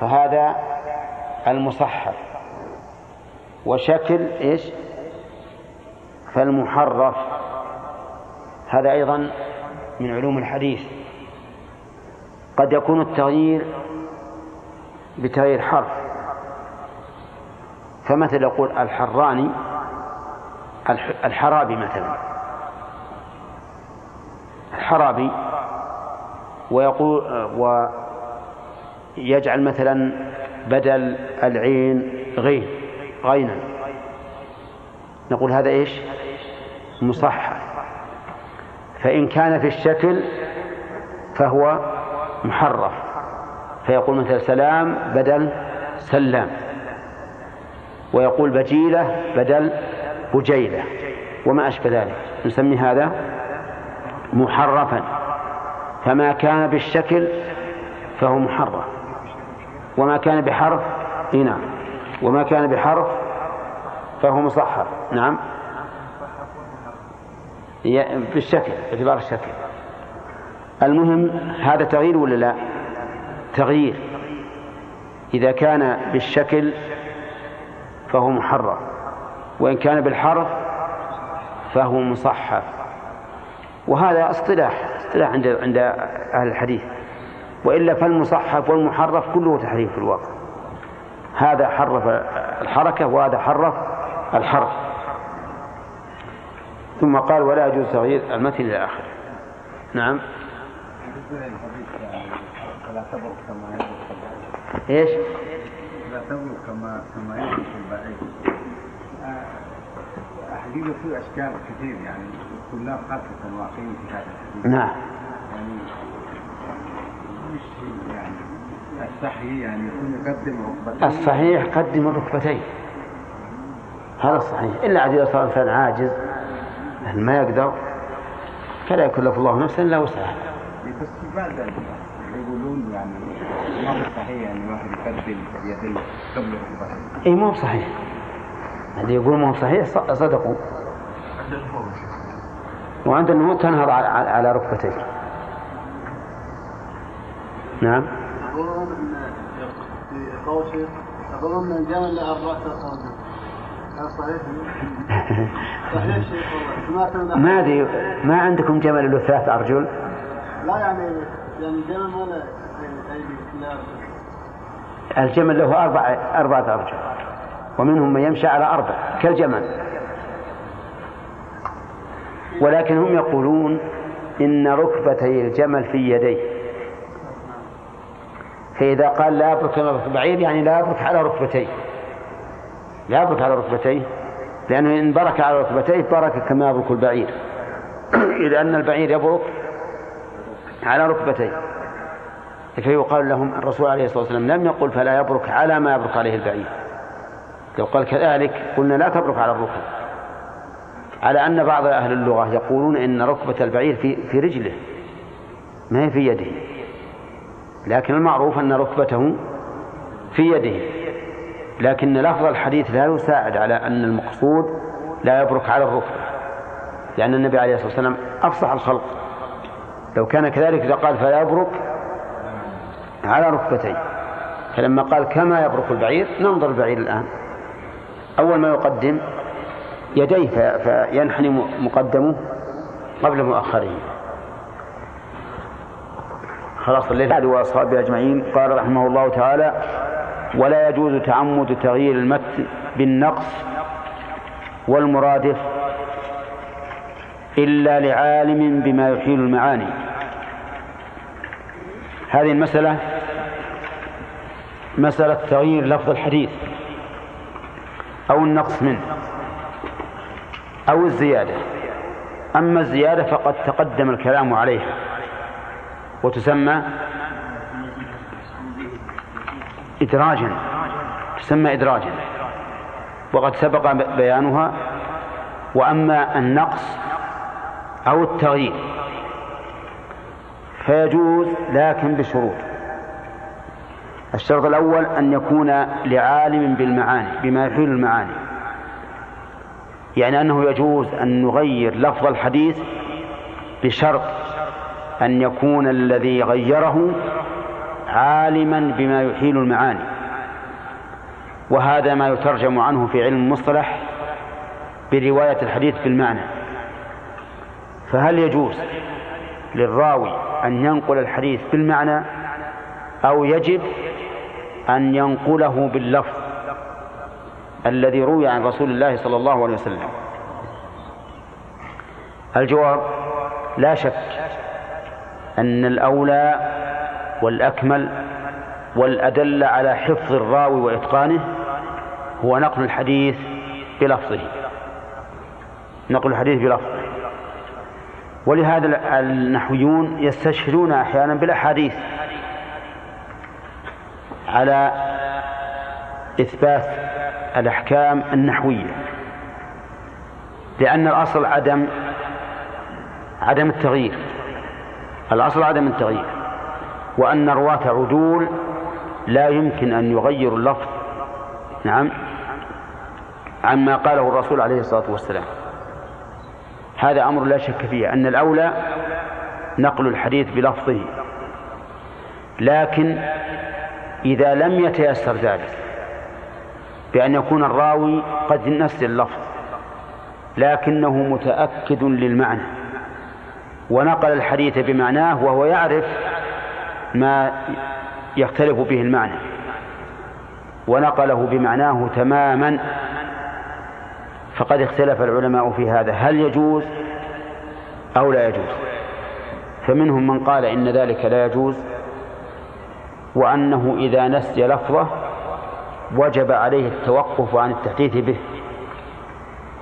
فهذا المصحف وشكل إيش؟ فالمحرف. هذا أيضا من علوم الحديث. قد يكون التغيير بتغيير حرف. فمثل يقول الحراني الحرابي مثلا. الحرابي ويقول ويجعل مثلا بدل العين غين. غينا. نقول هذا إيش؟ مصحح. فإن كان في الشكل فهو محرف. فيقول مثل سلام بدل سلام. ويقول بجيلة بدل بجيلة. وما أشبه ذلك. نسمي هذا محرفا. فما كان بالشكل فهو محرف. وما كان بحرف إي نعم. وما كان بحرف فهو مصحف. نعم. بالشكل باعتبار الشكل. المهم هذا تغيير ولا لا؟ تغيير. إذا كان بالشكل فهو محرف وإن كان بالحرف فهو مصحف. وهذا اصطلاح اصطلاح عند عند أهل الحديث. وإلا فالمصحف والمحرف كله تحريف في الواقع. هذا حرف الحركة وهذا حرف الحرف. ثم قال ولا يجوز تغيير المتن إلى آخره. نعم. إيش؟ لا تبرك كما كما يبرك البعيد حقيقة في أشكال كثير يعني كلها خاصة واقعية في هذا الحديث. نعم. يعني مش يعني الصحيح يعني يكون يقدم ركبتين. الصحيح قدم الركبتين هذا الصحيح إلا عاد إذا صار الإنسان عاجز ما يقدر فلا يكلف الله نفسا إلا وسعها. بس بعد يقولون يعني ما هو صحيح يعني واحد يقدم يديه قبل إي مو صحيح. اللي يقول ما هو صحيح صدقوا. وعند الموت تنهض على ركبتيه نعم. يقولون في قول شيخ يقولون إن ما أدري ما عندكم جمل له ثلاث أرجل؟ لا يعني يعني ولا ايدي الجمل له أربع أربعة أرجل ومنهم من يمشي على أربع كالجمل. ولكن هم يقولون إن ركبتي الجمل في يديه فإذا قال لا كما يبرك بعير يعني لا يبرك على ركبتيه لا يبرك على ركبتيه لأنه إن برك على ركبتيه برك كما يبرك البعير. إذ أن البعير يبرك على ركبتيه فيقال لهم الرسول عليه الصلاة والسلام لم يقل فلا يبرك على ما يبرك عليه البعير. لو قال كذلك قلنا لا تبرك على الركب على أن بعض أهل اللغة يقولون إن ركبة البعير في في رجله ما هي في يده. لكن المعروف أن ركبته في يده. لكن لفظ الحديث لا يساعد على أن المقصود لا يبرك على الركبة لأن النبي عليه الصلاة والسلام أفصح الخلق. لو كان كذلك لقال فلا يبرك على ركبتيه فلما قال كما يبرك البعير ننظر البعير الآن. أول ما يقدم يديه فينحني مقدمه قبل مؤخره. خلاص الليل. وأصحابه أجمعين قال رحمه الله تعالى ولا يجوز تعمد تغيير المتن بالنقص والمرادف إلا لعالم بما يحيل المعاني. هذه المسألة مسألة تغيير لفظ الحديث أو النقص منه أو الزيادة. أما الزيادة فقد تقدم الكلام عليها وتسمى إدراجا تسمى إدراجا. وقد سبق بيانها وأما النقص أو التغيير فيجوز لكن بشروط. الشرط الأول أن يكون لعالم بالمعاني بما يحيل المعاني. يعني أنه يجوز أن نغير لفظ الحديث بشرط أن يكون الذي غيره عالما بما يحيل المعاني وهذا ما يترجم عنه في علم المصطلح برواية الحديث بالمعنى فهل يجوز للراوي أن ينقل الحديث بالمعنى أو يجب أن ينقله باللفظ الذي روي عن رسول الله صلى الله عليه وسلم؟ الجواب لا شك أن الأولى والأكمل والأدل على حفظ الراوي وإتقانه هو نقل الحديث بلفظه. نقل الحديث بلفظه. ولهذا النحويون يستشهدون أحيانا بالأحاديث على إثبات الأحكام النحوية لأن الأصل عدم عدم التغيير. الأصل عدم التغيير. وأن الرواة عدول لا يمكن أن يغيروا اللفظ. نعم. عما قاله الرسول عليه الصلاة والسلام. هذا أمر لا شك فيه أن الأولى نقل الحديث بلفظه. لكن إذا لم يتيسر ذلك بأن يكون الراوي قد نسي اللفظ لكنه متأكد للمعنى ونقل الحديث بمعناه وهو يعرف ما يختلف به المعنى. ونقله بمعناه تماما. فقد اختلف العلماء في هذا. هل يجوز أو لا يجوز؟ فمنهم من قال إن ذلك لا يجوز وأنه إذا نسي لفظه وجب عليه التوقف عن التحديث به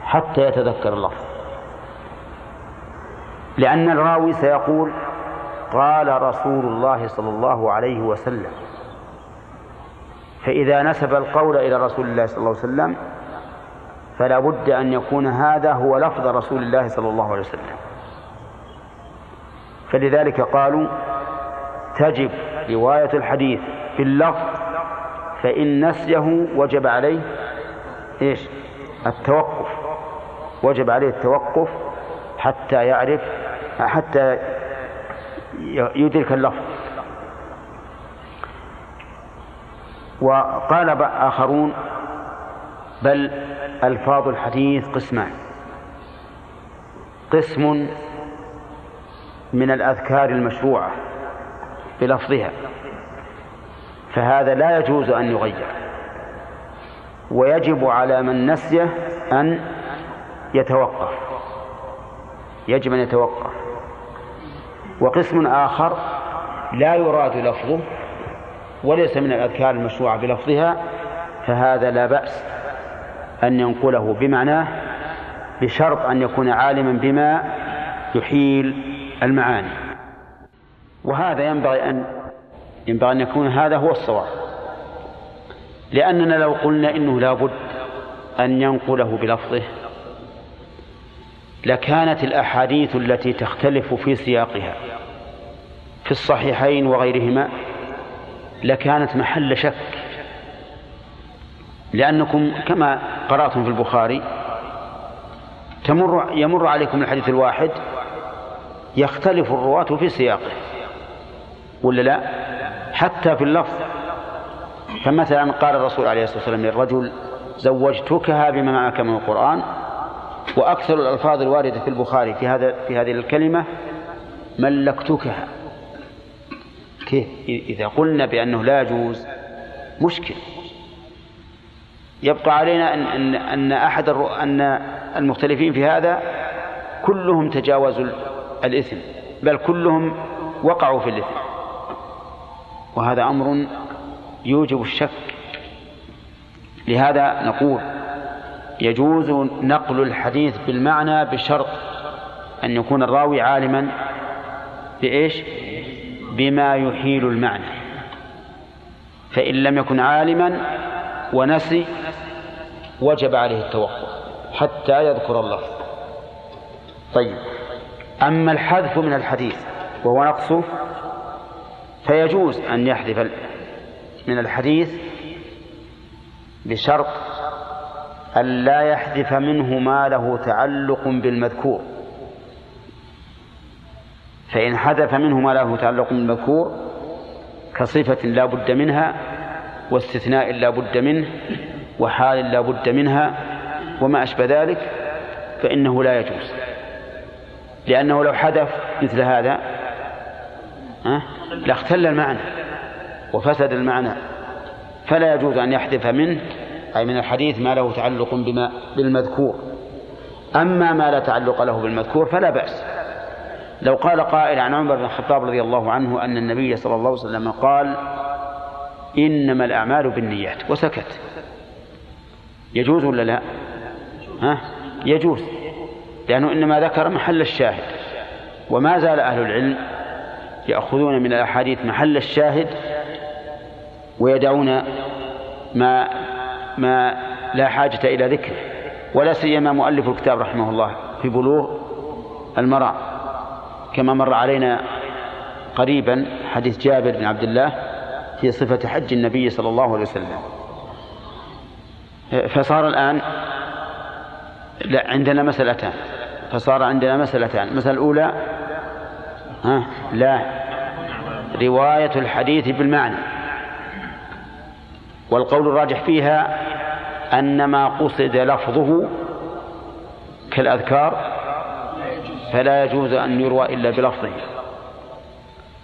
حتى يتذكر اللفظ. لأن الراوي سيقول قال رسول الله صلى الله عليه وسلم فإذا نسب القول إلى رسول الله صلى الله عليه وسلم فلا بد أن يكون هذا هو لفظ رسول الله صلى الله عليه وسلم فلذلك قالوا تجب رواية الحديث باللفظ فإن نسيه وجب عليه إيش؟ التوقف وجب عليه التوقف حتى يعرف حتى يدرك اللفظ. وقال آخرون بل ألفاظ الحديث قسمان. قسم من الأذكار المشروعة بلفظها. فهذا لا يجوز أن يغير. ويجب على من نسيه أن يتوقف. يجب أن يتوقف. وقسم آخر لا يراد لفظه وليس من الأذكار المشروعة بلفظها فهذا لا بأس أن ينقله بمعناه بشرط أن يكون عالما بما يحيل المعاني. وهذا ينبغي أن ينبغي أن يكون هذا هو الصواب. لأننا لو قلنا إنه لابد أن ينقله بلفظه لكانت الأحاديث التي تختلف في سياقها. في الصحيحين وغيرهما لكانت محل شك. لأنكم كما قرأتم في البخاري تمر يمر عليكم الحديث الواحد يختلف الرواة في سياقه. ولا لا؟ حتى في اللفظ. فمثلا قال الرسول عليه الصلاة والسلام للرجل زوجتكها بما معك من القرآن وأكثر الألفاظ الواردة في البخاري في هذا في هذه الكلمة ملكتكها. كيف؟ إذا قلنا بأنه لا يجوز مشكل. يبقى علينا أن أن أن أحد أن المختلفين في هذا كلهم تجاوزوا الإثم بل كلهم وقعوا في الإثم. وهذا أمر يوجب الشك. لهذا نقول يجوز نقل الحديث بالمعنى بشرط أن يكون الراوي عالما بإيش؟ بما يحيل المعنى. فإن لم يكن عالما ونسي وجب عليه التوقف حتى يذكر اللفظ طيب أما الحذف من الحديث وهو نقصه فيجوز أن يحذف من الحديث بشرط أن لا يحذف منه ما له تعلق بالمذكور. فإن حذف منه ما له تعلق بالمذكور كصفة لا بد منها واستثناء لا بد منه وحال لا بد منها وما أشبه ذلك فإنه لا يجوز. لأنه لو حذف مثل هذا لاختل المعنى وفسد المعنى فلا يجوز أن يحذف منه أي من الحديث ما له تعلق بما بالمذكور. أما ما لا تعلق له بالمذكور فلا بأس. لو قال قائل عن عمر بن الخطاب رضي الله عنه أن النبي صلى الله عليه وسلم قال إنما الأعمال بالنيات وسكت. يجوز ولا لا؟ ها؟ يجوز. لأنه إنما ذكر محل الشاهد. وما زال أهل العلم يأخذون من الأحاديث محل الشاهد ويدعون ما ما لا حاجة إلى ذكره ولا سيما مؤلف الكتاب رحمه الله في بلوغ المرام كما مر علينا قريبا حديث جابر بن عبد الله في صفة حج النبي صلى الله عليه وسلم. فصار الآن لا عندنا مسألتان. فصار عندنا مسألتان. المسألة الأولى ها لا رواية الحديث بالمعنى. والقول الراجح فيها أن ما قصد لفظه كالأذكار فلا يجوز أن يروى إلا بلفظه.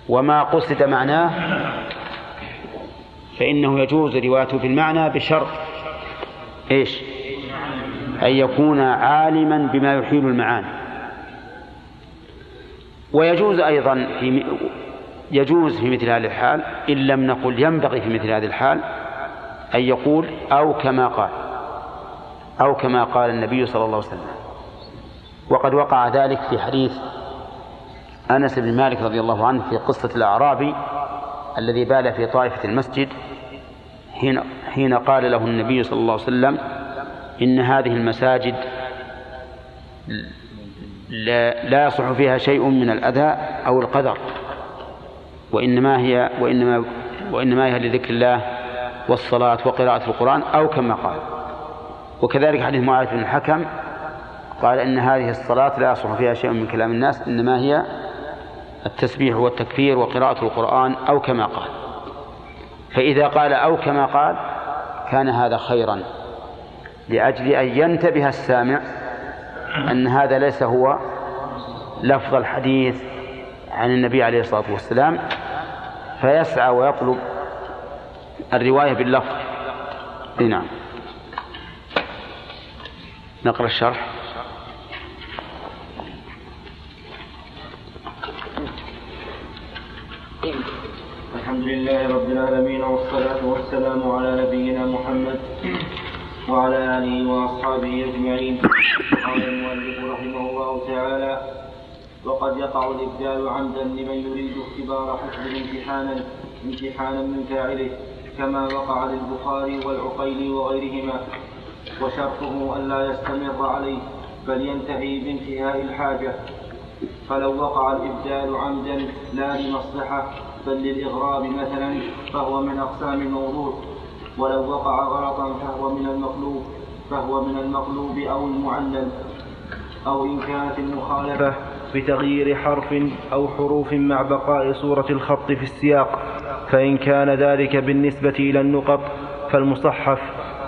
وما قصد معناه فإنه يجوز روايته بالمعنى بشرط إيش؟ أن يكون عالما بما يحيل المعاني. ويجوز أيضا في يجوز في مثل هذه الحال إن لم نقل ينبغي في مثل هذه الحال أن يقول أو كما قال أو كما قال النبي صلى الله عليه وسلم. وقد وقع ذلك في حديث أنس بن مالك رضي الله عنه في قصة الأعرابي الذي بال في طائفة المسجد حين حين قال له النبي صلى الله عليه وسلم إن هذه المساجد لا, لا يصح فيها شيء من الأذى أو القدر وإنما هي وإنما وإنما هي لذكر الله والصلاة وقراءة القرآن أو كما قال. وكذلك حديث معاذ بن الحكم قال إن هذه الصلاة لا يصح فيها شيء من كلام الناس إنما هي التسبيح والتكبير وقراءة القرآن أو كما قال. فإذا قال أو كما قال كان هذا خيرا لأجل أن ينتبه السامع أن هذا ليس هو لفظ الحديث عن النبي عليه الصلاة والسلام فيسعى ويطلب الرواية باللفظ. نعم. نقرأ الشرح. الحمد لله رب العالمين والصلاة والسلام على نبينا محمد وعلى آله وأصحابه أجمعين. قال المؤلف رحمه الله تعالى وقد يقع الإبدال عمدا لمن يريد اختبار حفظ امتحانا امتحانا من فاعله. كما وقع للبخاري والعقيلي وغيرهما وشرطه ألا يستمر عليه بل ينتهي بانتهاء الحاجة. فلو وقع الإبدال عمدا لا لمصلحة بل للإغراب مثلا فهو من أقسام الموضوع. ولو وقع غلطا فهو من المقلوب فهو من المقلوب أو المعلل أو إن كانت المخالفة بتغيير حرف أو حروف مع بقاء صورة الخط في السياق. فإن كان ذلك بالنسبة إلى النقط فالمصحف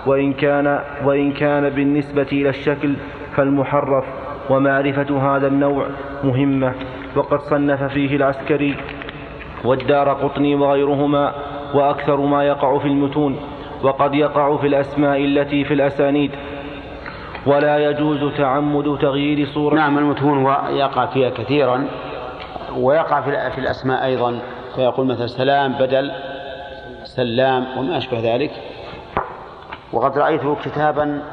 وإن كان وإن كان بالنسبة إلى الشكل فالمحرف ومعرفة هذا النوع مهمة. وقد صنف فيه العسكري والدار قطني وغيرهما وأكثر ما يقع في المتون وقد يقع في الأسماء التي في الأسانيد. ولا يجوز تعمد تغيير صورة. نعم المتون يقع فيها كثيرا ويقع في الأسماء أيضا. فيقول مثلا سلام بدل سلام وما أشبه ذلك. وقد رأيته كتابا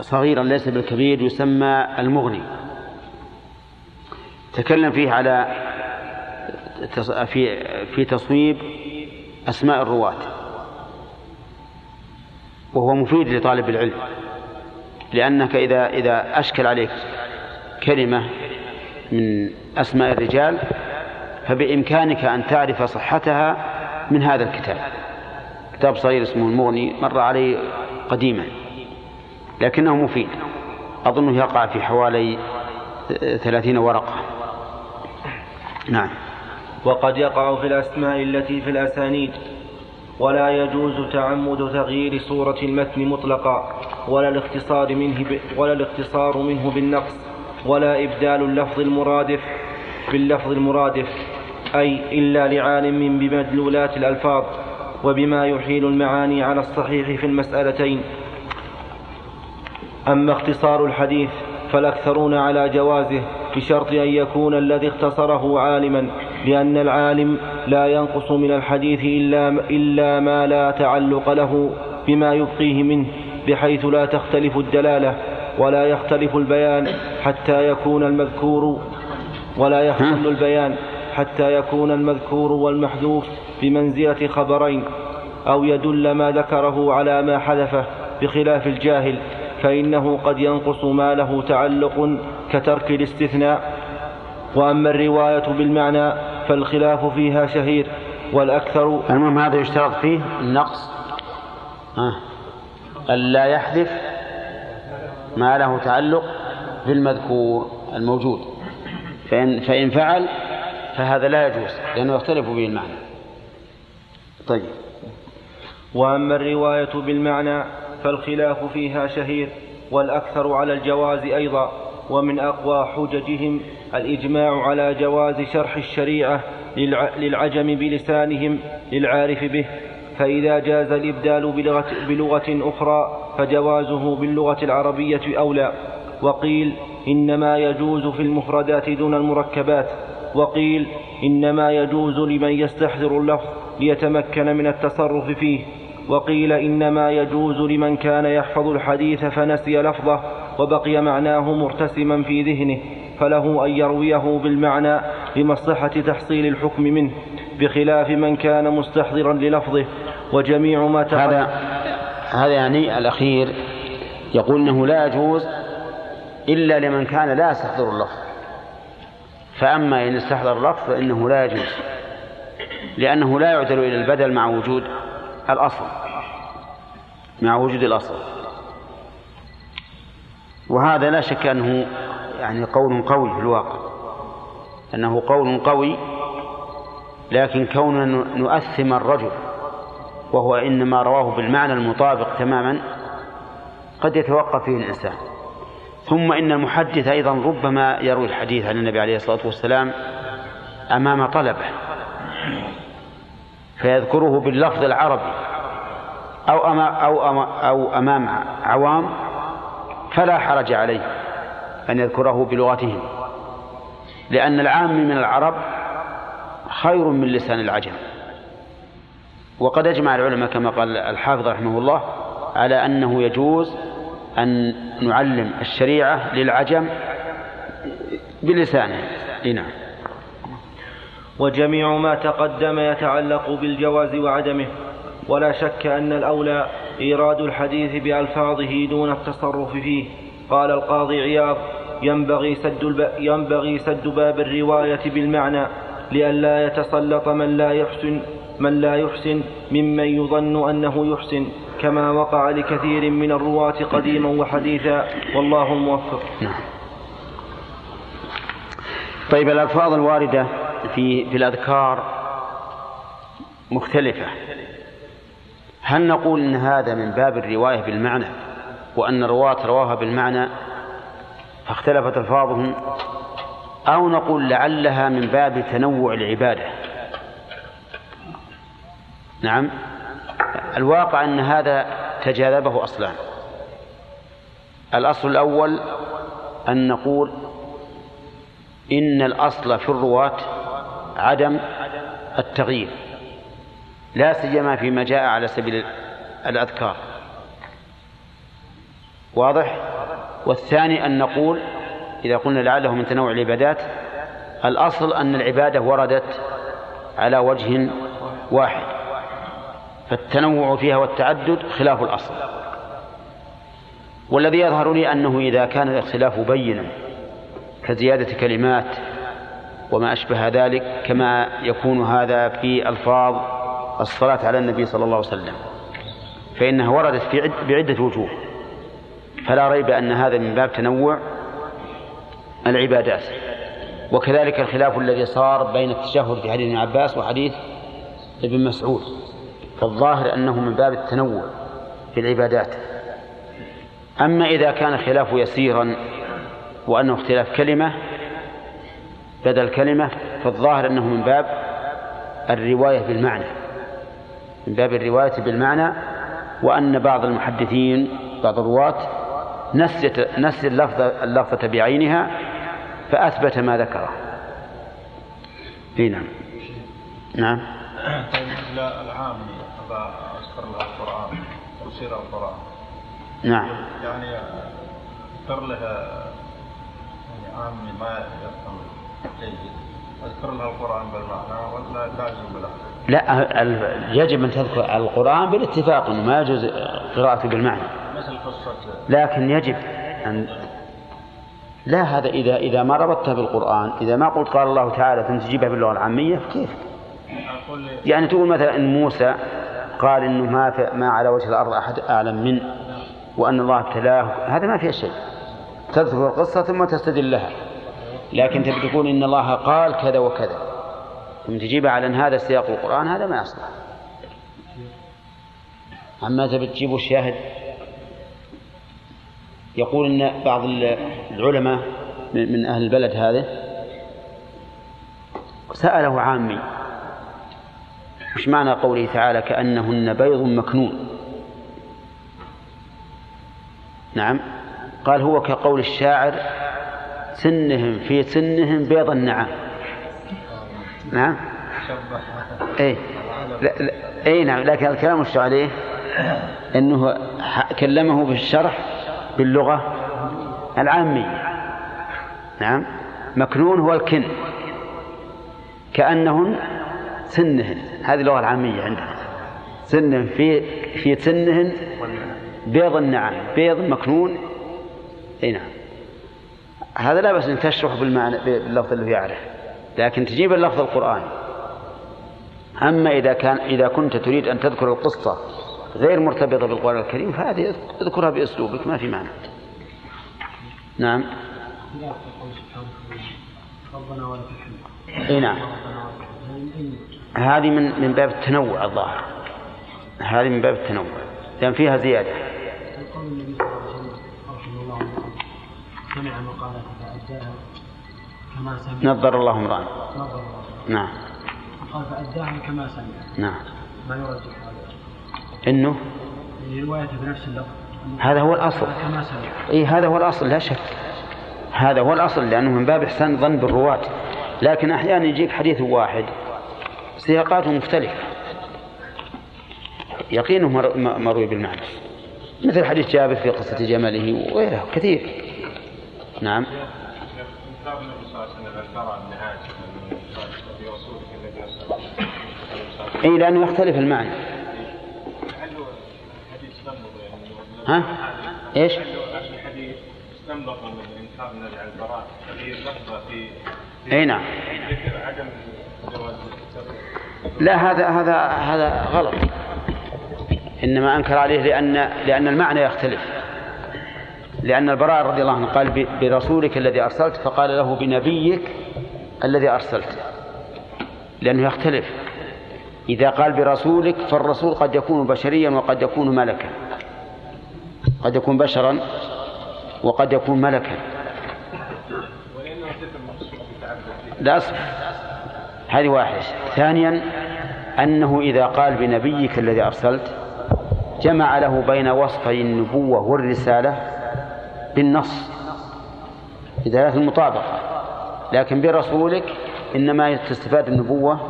صغيرا ليس بالكبير يسمى المغني. تكلم فيه على في في تصويب أسماء الرواة. وهو مفيد لطالب العلم لأنك إذا إذا أشكل عليك كلمة من أسماء الرجال فبإمكانك أن تعرف صحتها من هذا الكتاب. كتاب صغير اسمه المغني مر علي قديما لكنه مفيد. أظنه يقع في حوالي ثلاثين ورقة. نعم. وقد يقع في الأسماء التي في الأسانيد. ولا يجوز تعمد تغيير صورة المتن مطلقا ولا الاختصار منه ب... ولا الاختصار منه بالنقص ولا إبدال اللفظ المرادف باللفظ المرادف. أي إلا لعالم بمدلولات الألفاظ وبما يحيل المعاني على الصحيح في المسألتين. أما اختصار الحديث فالأكثرون على جوازه بشرط أن يكون الذي اختصره عالما لأن العالم لا ينقص من الحديث إلا, إلا ما لا تعلق له بما يبقيه منه بحيث لا تختلف الدلالة ولا يختلف البيان حتى يكون المذكور ولا يختل البيان. حتى يكون المذكور والمحذوف بمنزلة خبرين أو يدل ما ذكره على ما حذفه بخلاف الجاهل فإنه قد ينقص ما له تعلق كترك الاستثناء. وأما الرواية بالمعنى فالخلاف فيها شهير والأكثر المهم هذا يشترط فيه النقص. آه. ألا يحذف ما له تعلق بالمذكور الموجود. فإن, فإن فعل فهذا لا يجوز لأنه يختلف به المعنى. طيب. وأما الرواية بالمعنى فالخلاف فيها شهير والأكثر على الجواز أيضا ومن أقوى حججهم الإجماع على جواز شرح الشريعة للعجم بلسانهم للعارف به. فإذا جاز الإبدال بلغة, بلغة أخرى فجوازه باللغة العربية أولى. وقيل إنما يجوز في المفردات دون المركبات. وقيل إنما يجوز لمن يستحضر اللفظ ليتمكن من التصرف فيه. وقيل إنما يجوز لمن كان يحفظ الحديث فنسي لفظه وبقي معناه مرتسما في ذهنه فله أن يرويه بالمعنى لمصلحة تحصيل الحكم منه بخلاف من كان مستحضرا للفظه. وجميع ما هذا هذا يعني الأخير يقول أنه لا يجوز إلا لمن كان لا يستحضر اللفظ. فأما إن استحضر اللفظ فإنه لا يجوز لأنه لا يعدل إلى البدل مع وجود الأصل مع وجود الأصل. وهذا لا شك أنه يعني قول قوي في الواقع أنه قول قوي لكن كوننا نؤثم الرجل وهو إنما رواه بالمعنى المطابق تماما قد يتوقف فيه الإنسان. ثم إن المحدث أيضا ربما يروي الحديث عن النبي عليه الصلاة والسلام أمام طلبة فيذكره باللفظ العربي أو أمام أو أو أمام عوام فلا حرج عليه أن يذكره بلغتهم لأن العام من العرب خير من لسان العجم. وقد أجمع العلماء كما قال الحافظ رحمه الله على أنه يجوز أن نعلم الشريعة للعجم بلسانه. نعم. وجميع ما تقدم يتعلق بالجواز وعدمه ولا شك أن الأولى إيراد الحديث بألفاظه دون التصرف فيه. قال القاضي عياض ينبغي سد, الب... ينبغي سد باب الرواية بالمعنى لئلا يتسلط من لا يحسن من لا يحسن ممن يظن أنه يحسن. كما وقع لكثير من الرواة قديما وحديثا. والله الموفق. نعم. طيب الألفاظ الواردة في في الأذكار مختلفة. هل نقول إن هذا من باب الرواية بالمعنى وأن الرواة رواها بالمعنى فاختلفت ألفاظهم؟ أو نقول لعلها من باب تنوع العبادة؟ نعم. الواقع أن هذا تجاذبه أصلان. الأصل الأول أن نقول إن الأصل في الرواة عدم التغيير لا سيما فيما جاء على سبيل الأذكار. واضح؟ والثاني أن نقول إذا قلنا لعله من تنوع العبادات الأصل أن العبادة وردت على وجه واحد. فالتنوع فيها والتعدد خلاف الأصل. والذي يظهر لي أنه إذا كان الاختلاف بينا كزيادة كلمات وما أشبه ذلك كما يكون هذا في ألفاظ الصلاة على النبي صلى الله عليه وسلم فإنها وردت في بعدة وجوه. فلا ريب أن هذا من باب تنوع العبادات. وكذلك الخلاف الذي صار بين التشهد في حديث ابن عباس وحديث ابن مسعود. فالظاهر أنه من باب التنوع في العبادات أما إذا كان خلاف يسيرا وأنه اختلاف كلمة بدل كلمة فالظاهر أنه من باب الرواية بالمعنى من باب الرواية بالمعنى وأن بعض المحدثين بعض الرواة نسيت نسي اللفظة اللفظة بعينها فأثبت ما ذكره. نعم. نعم. طيب العامي أبا أذكر له القرآن تفسير القرآن. نعم. يعني أذكر له يعني عامي ما يفهم جيد أذكر له القرآن بالمعنى ولا لازم بالأخذ؟ لا يجب أن تذكر القرآن بالاتفاق أنه ما يجوز قراءته بالمعنى مثل قصة لكن يجب أن لا هذا إذا إذا ما ربطتها بالقرآن إذا ما قلت قال الله تعالى ثم تجيبها باللغة العامية كيف؟ يعني تقول مثلا إن موسى قال إنه ما ما على وجه الأرض أحد أعلم منه وأن الله ابتلاه. هذا ما فيه شيء. تذكر القصة ثم تستدل لها. لكن تبي تقول إن الله قال كذا وكذا. ثم تجيبها على أن هذا سياق القرآن هذا ما يصلح. أما تبي تجيب الشاهد؟ يقول إن بعض العلماء من أهل البلد هذا سأله عامي وش معنى قوله تعالى كأنهن بيض مكنون؟ نعم. قال هو كقول الشاعر سنهم في سنهم بيض النعام نعم. اي لا لا اي نعم. لكن الكلام وش عليه؟ إنه كلمه بالشرح باللغة العامية. نعم. مكنون هو الكن. كأنهن سنهن. هذه اللغة العامية عندنا. سنهن في في سنهن بيض النعم بيض مكنون. إي نعم. هذا لا بس أن تشرح بالمعنى باللفظ اللي يعرف. لكن تجيب اللفظ القرآني. أما إذا كان إذا كنت تريد أن تذكر القصة غير مرتبطة بالقرآن الكريم فهذه اذكرها بأسلوبك ما في معنى نعم. إي نعم. هذه من من باب التنوع الظاهر. هذه من باب التنوع. لأن فيها زيادة. قول النبي صلى الله عليه وسلم رحمه الله سمع مقالة فأداها كما سمع. نظر الله امرأ نظر الله. نعم. قال فأداها كما سمع. نعم. ما يرجح هذا. إنه؟ روايته بنفس اللفظ. هذا هو الأصل. كما سمع. إي هذا هو الأصل لا شك. هذا هو الأصل لأنه من باب إحسان الظن بالرواة. لكن أحيانا يجيك حديث واحد سياقاته مختلفة. يقينه مروي بالمعنى. مثل حديث جابر في قصة جمله وغيره كثير. نعم. إي لأنه يختلف المعنى. ها؟ إيش؟ الحديث استنبط من في إي نعم. لا هذا هذا هذا غلط. إنما أنكر عليه لأن لأن المعنى يختلف. لأن البراء رضي الله عنه قال برسولك الذي أرسلت فقال له بنبيك الذي أرسلت. لأنه يختلف. إذا قال برسولك فالرسول قد يكون بشريا وقد يكون ملكا. قد يكون بشرا وقد يكون ملكا. لا أصبر. هذه واحدة. ثانيا أنه إذا قال بنبيك الذي أرسلت جمع له بين وصفي النبوة والرسالة بالنص. بدلالة المطابقة. لكن برسولك إنما تستفاد النبوة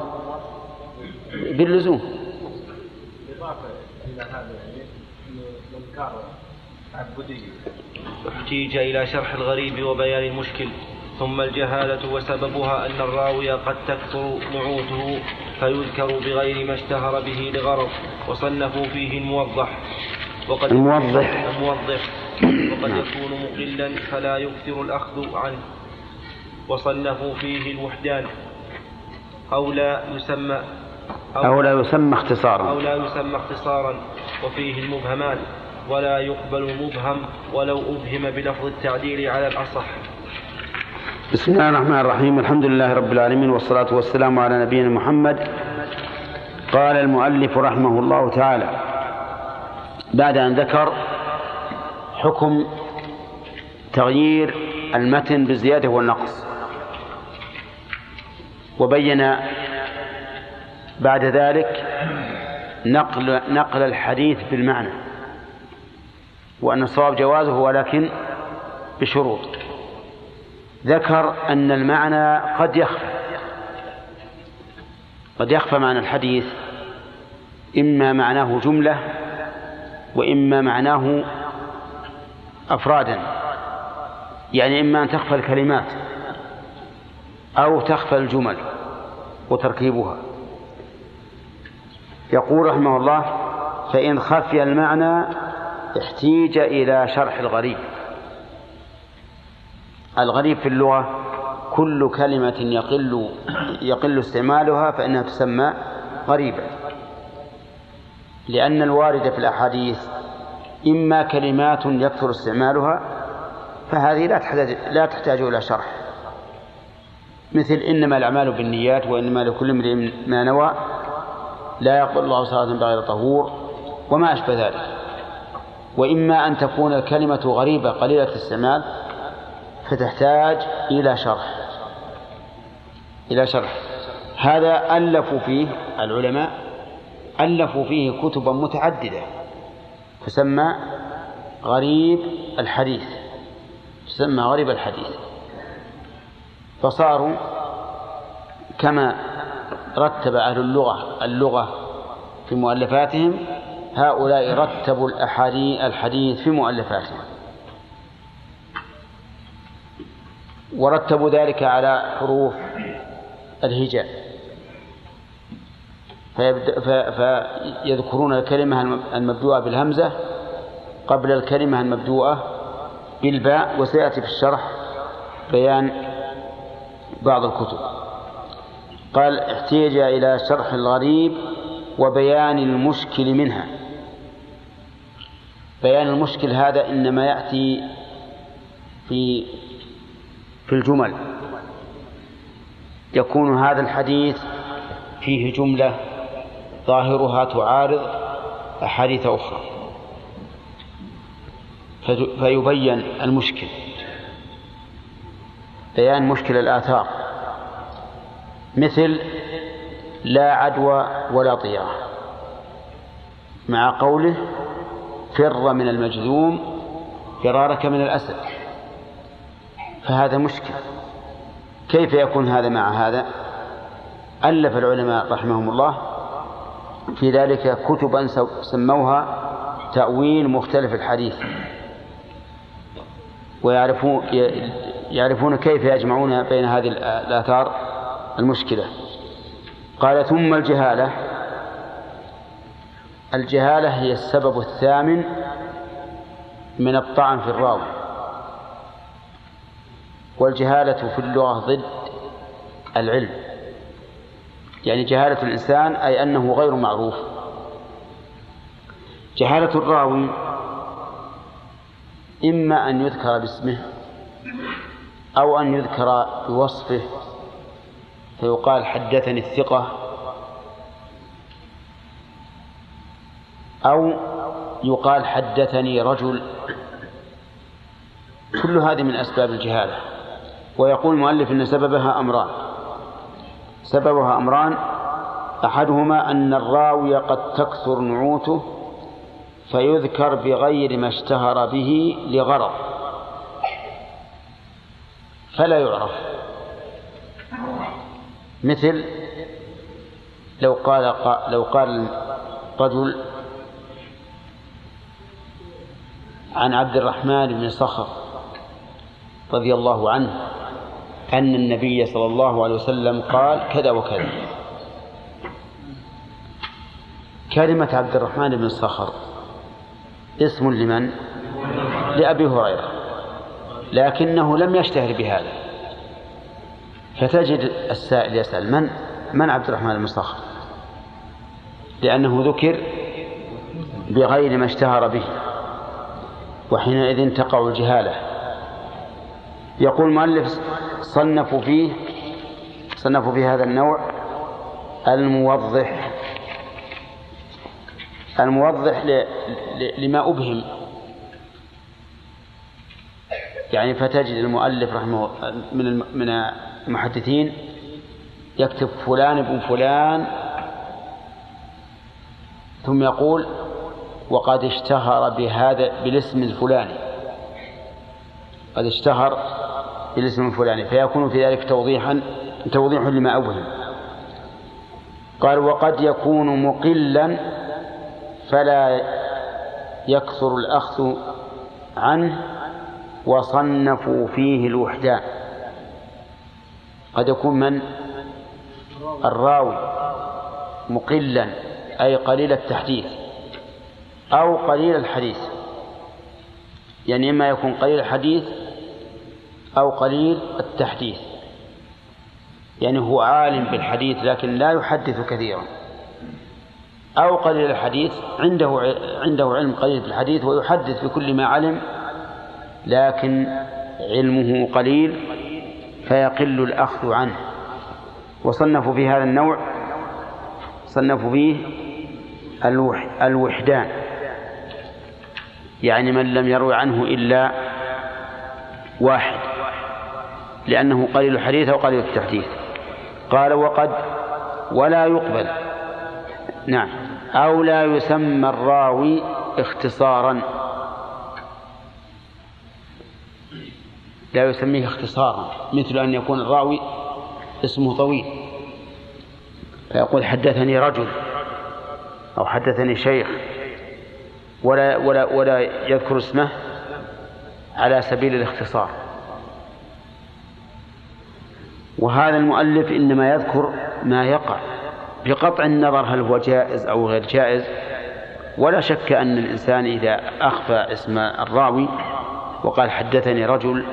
باللزوم. إضافة إلى هذا يعني الإنكار تعبدي احتيج إلى شرح الغريب وبيان المشكل. ثم الجهالة وسببها أن الراوي قد تكثر نعوته فيذكر بغير ما اشتهر به لغرض وصنفوا فيه الموضح. وقد الموضح. الموضح. وقد يكون مقلا فلا يكثر الأخذ عنه. وصنفوا فيه الوحدان. أو لا يسمى أو لا يسمى اختصارا. أو لا يسمى اختصارا. وفيه المبهمات ولا يقبل المبهم ولو أبهم بلفظ التعديل على الأصح. بسم الله الرحمن الرحيم. الحمد لله رب العالمين والصلاة والسلام على نبينا محمد. قال المؤلف رحمه الله تعالى بعد أن ذكر حكم تغيير المتن بالزيادة والنقص وبين بعد ذلك نقل نقل الحديث بالمعنى وأن الصواب جوازه ولكن بشروط. ذكر أن المعنى قد يخفى. قد يخفى معنى الحديث إما معناه جملة وإما معناه أفرادا. يعني إما أن تخفى الكلمات أو تخفى الجمل وتركيبها. يقول رحمه الله فإن خفي المعنى احتيج إلى شرح الغريب. الغريب في اللغة كل كلمة يقل يقل استعمالها فإنها تسمى غريبة. لأن الوارد في الأحاديث إما كلمات يكثر استعمالها فهذه لا تحتاج لا تحتاج إلى شرح. مثل إنما الأعمال بالنيات وإنما لكل امرئ ما نوى لا يقبل الله صلاة بغير طهور وما أشبه ذلك. وإما أن تكون الكلمة غريبة قليلة الاستعمال فتحتاج إلى شرح. إلى شرح. هذا ألفوا فيه العلماء ألفوا فيه كتبا متعددة تسمى غريب الحديث. تسمى غريب الحديث. فصاروا كما رتب أهل اللغة اللغة في مؤلفاتهم هؤلاء رتبوا الحديث في مؤلفاتهم. ورتبوا ذلك على حروف الهجاء. فيذكرون الكلمة المبدوءة بالهمزة قبل الكلمة المبدوءة بالباء وسيأتي في الشرح بيان بعض الكتب. قال احتيج إلى شرح الغريب وبيان المشكل منها. بيان المشكل هذا إنما يأتي في في الجمل. يكون هذا الحديث فيه جملة ظاهرها تعارض أحاديث أخرى. فيبين المشكل. بيان مشكل الآثار. مثل لا عدوى ولا طيرة مع قوله فر من المجذوم فرارك من الأسد. فهذا مشكل. كيف يكون هذا مع هذا؟ ألف العلماء رحمهم الله في ذلك كتبا سموها تأويل مختلف الحديث. ويعرفون يعرفون كيف يجمعون بين هذه الآثار المشكلة. قال ثم الجهالة. الجهالة هي السبب الثامن من الطعن في الراوي. والجهالة في اللغة ضد العلم. يعني جهالة الإنسان أي أنه غير معروف. جهالة الراوي إما أن يذكر باسمه أو أن يذكر بوصفه فيقال حدثني الثقة أو يقال حدثني رجل. كل هذه من أسباب الجهالة. ويقول المؤلف أن سببها أمران. سببها أمران أحدهما أن الراوي قد تكثر نعوته فيذكر بغير ما اشتهر به لغرض. فلا يعرف. مثل لو قال لو قال رجل عن عبد الرحمن بن صخر رضي الله عنه أن النبي صلى الله عليه وسلم قال كذا وكذا. كلمة عبد الرحمن بن صخر. اسم لمن؟ لأبي هريرة. لكنه لم يشتهر بهذا. فتجد السائل يسأل من من عبد الرحمن بن صخر؟ لأنه ذكر بغير ما اشتهر به. وحينئذ تقع الجهالة. يقول المؤلف صنفوا فيه صنفوا في هذا النوع الموضح الموضح لما أبهم يعني فتجد المؤلف رحمه من من المحدثين يكتب فلان ابن فلان ثم يقول وقد اشتهر بهذا بالاسم الفلاني قد اشتهر بالاسم الفلاني فيكون في ذلك توضيحا توضيح لما أوهم. قال وقد يكون مقلا فلا يكثر الأخذ عنه وصنفوا فيه الوحدان. قد يكون من؟ الراوي. مقلا أي قليل التحديث أو قليل الحديث. يعني إما يكون قليل الحديث أو قليل التحديث. يعني هو عالم بالحديث لكن لا يحدث كثيرا. أو قليل الحديث عنده عنده علم قليل بالحديث ويحدث بكل ما علم لكن علمه قليل فيقل الأخذ عنه. وصنفوا في هذا النوع صنفوا فيه الوحدان. يعني من لم يروي عنه إلا واحد. لأنه قليل الحديث أو قليل التحديث. قال وقد ولا يقبل. نعم. أو لا يسمى الراوي اختصارا. لا يسميه اختصارا مثل أن يكون الراوي اسمه طويل. فيقول حدثني رجل أو حدثني شيخ ولا ولا ولا يذكر اسمه على سبيل الاختصار. وهذا المؤلف إنما يذكر ما يقع بقطع النظر هل هو جائز أو غير جائز. ولا شك أن الإنسان إذا أخفى اسم الراوي وقال حدثني رجل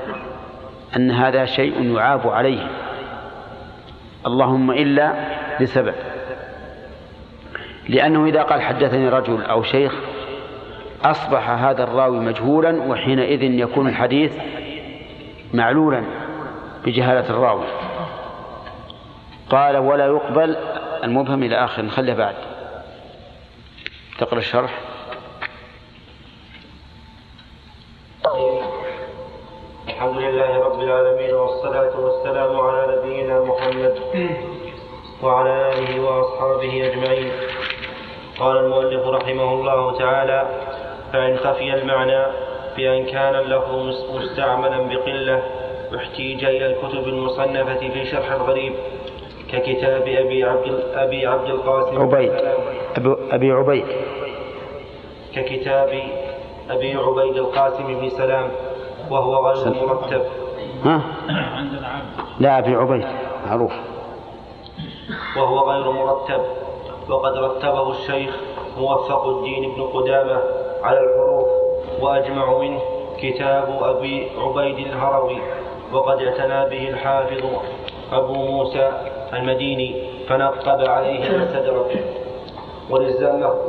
أن هذا شيء يعاب عليه. اللهم إلا لسبب. لأنه إذا قال حدثني رجل أو شيخ أصبح هذا الراوي مجهولا وحينئذ يكون الحديث معلولا بجهالة الراوي. قال ولا يقبل المبهم إلى آخر نخليه بعد. تقرأ الشرح. الحمد لله رب العالمين والصلاة والسلام على نبينا محمد وعلى آله وأصحابه أجمعين. قال المؤلف رحمه الله تعالى فإن خفي المعنى بأن كان اللفظ مستعملا بقلة احتيج إلى الكتب المصنفة في شرح الغريب ككتاب أبي عبد أبي عبد القاسم عبيد. أبي عبيد. ككتاب أبي عبيد القاسم بن سلام وهو غير مرتب. ها؟ لا أبي عبيد. معروف. وهو غير مرتب. وقد رتبه الشيخ موفق الدين بن قدامة على الحروف وأجمع منه كتاب أبي عبيد الهروي. وقد اعتنى به الحافظ أبو موسى المديني فنقب عليه المستدرك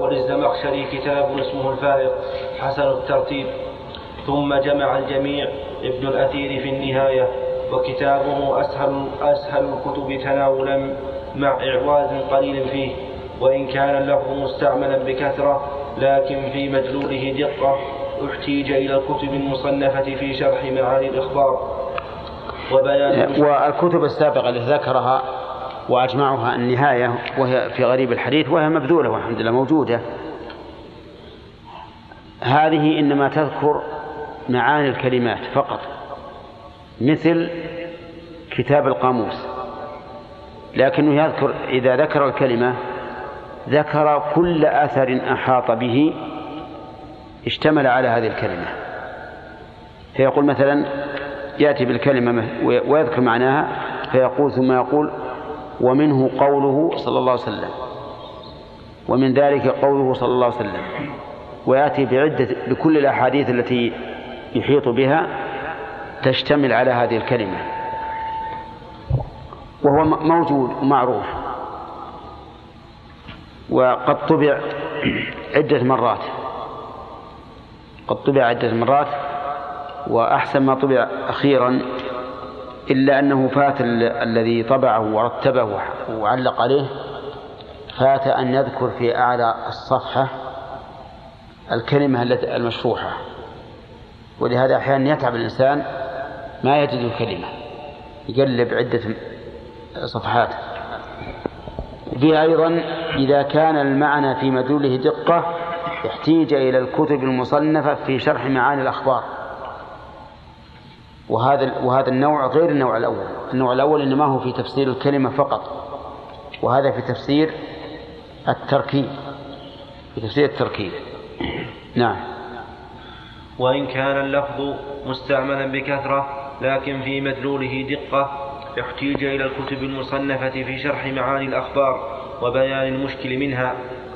وللزمخشري كتاب اسمه الفارق حسن الترتيب. ثم جمع الجميع ابن الأثير في النهاية وكتابه أسهل أسهل الكتب تناولا مع إعواز قليل فيه. وإن كان اللفظ مستعملا بكثرة لكن في مدلوله دقة احتيج إلى الكتب المصنفة في شرح معاني الإخبار. وبيان والكتب السابقة التي ذكرها وأجمعها النهاية وهي في غريب الحديث وهي مبذولة والحمد لله موجودة. هذه إنما تذكر معاني الكلمات فقط مثل كتاب القاموس لكنه يذكر إذا ذكر الكلمة ذكر كل أثر أحاط به اشتمل على هذه الكلمة. فيقول مثلا يأتي بالكلمة ويذكر معناها فيقول ثم يقول ومنه قوله صلى الله عليه وسلم. ومن ذلك قوله صلى الله عليه وسلم. ويأتي بعدة بكل الأحاديث التي يحيط بها تشتمل على هذه الكلمة. وهو موجود ومعروف وقد طبع عدة مرات. قد طبع عدة مرات وأحسن ما طبع أخيرا إلا أنه فات الذي طبعه ورتبه وعلق عليه فات أن يذكر في أعلى الصفحة الكلمة التي المشروحة. ولهذا أحيانا يتعب الإنسان ما يجد الكلمة يقلب عدة صفحات. فيها أيضا إذا كان المعنى في مدلوله دقة احتيج إلى الكتب المصنفة في شرح معاني الأخبار. وهذا وهذا النوع غير النوع الأول. النوع الأول إنما هو في تفسير الكلمة فقط وهذا في تفسير التركيب. في تفسير التركيب. نعم. وإن كان اللفظ مستعملا بكثرة لكن في مدلوله دقة احتيج إلى الكتب المصنفة في شرح معاني الأخبار وبيان المشكل منها.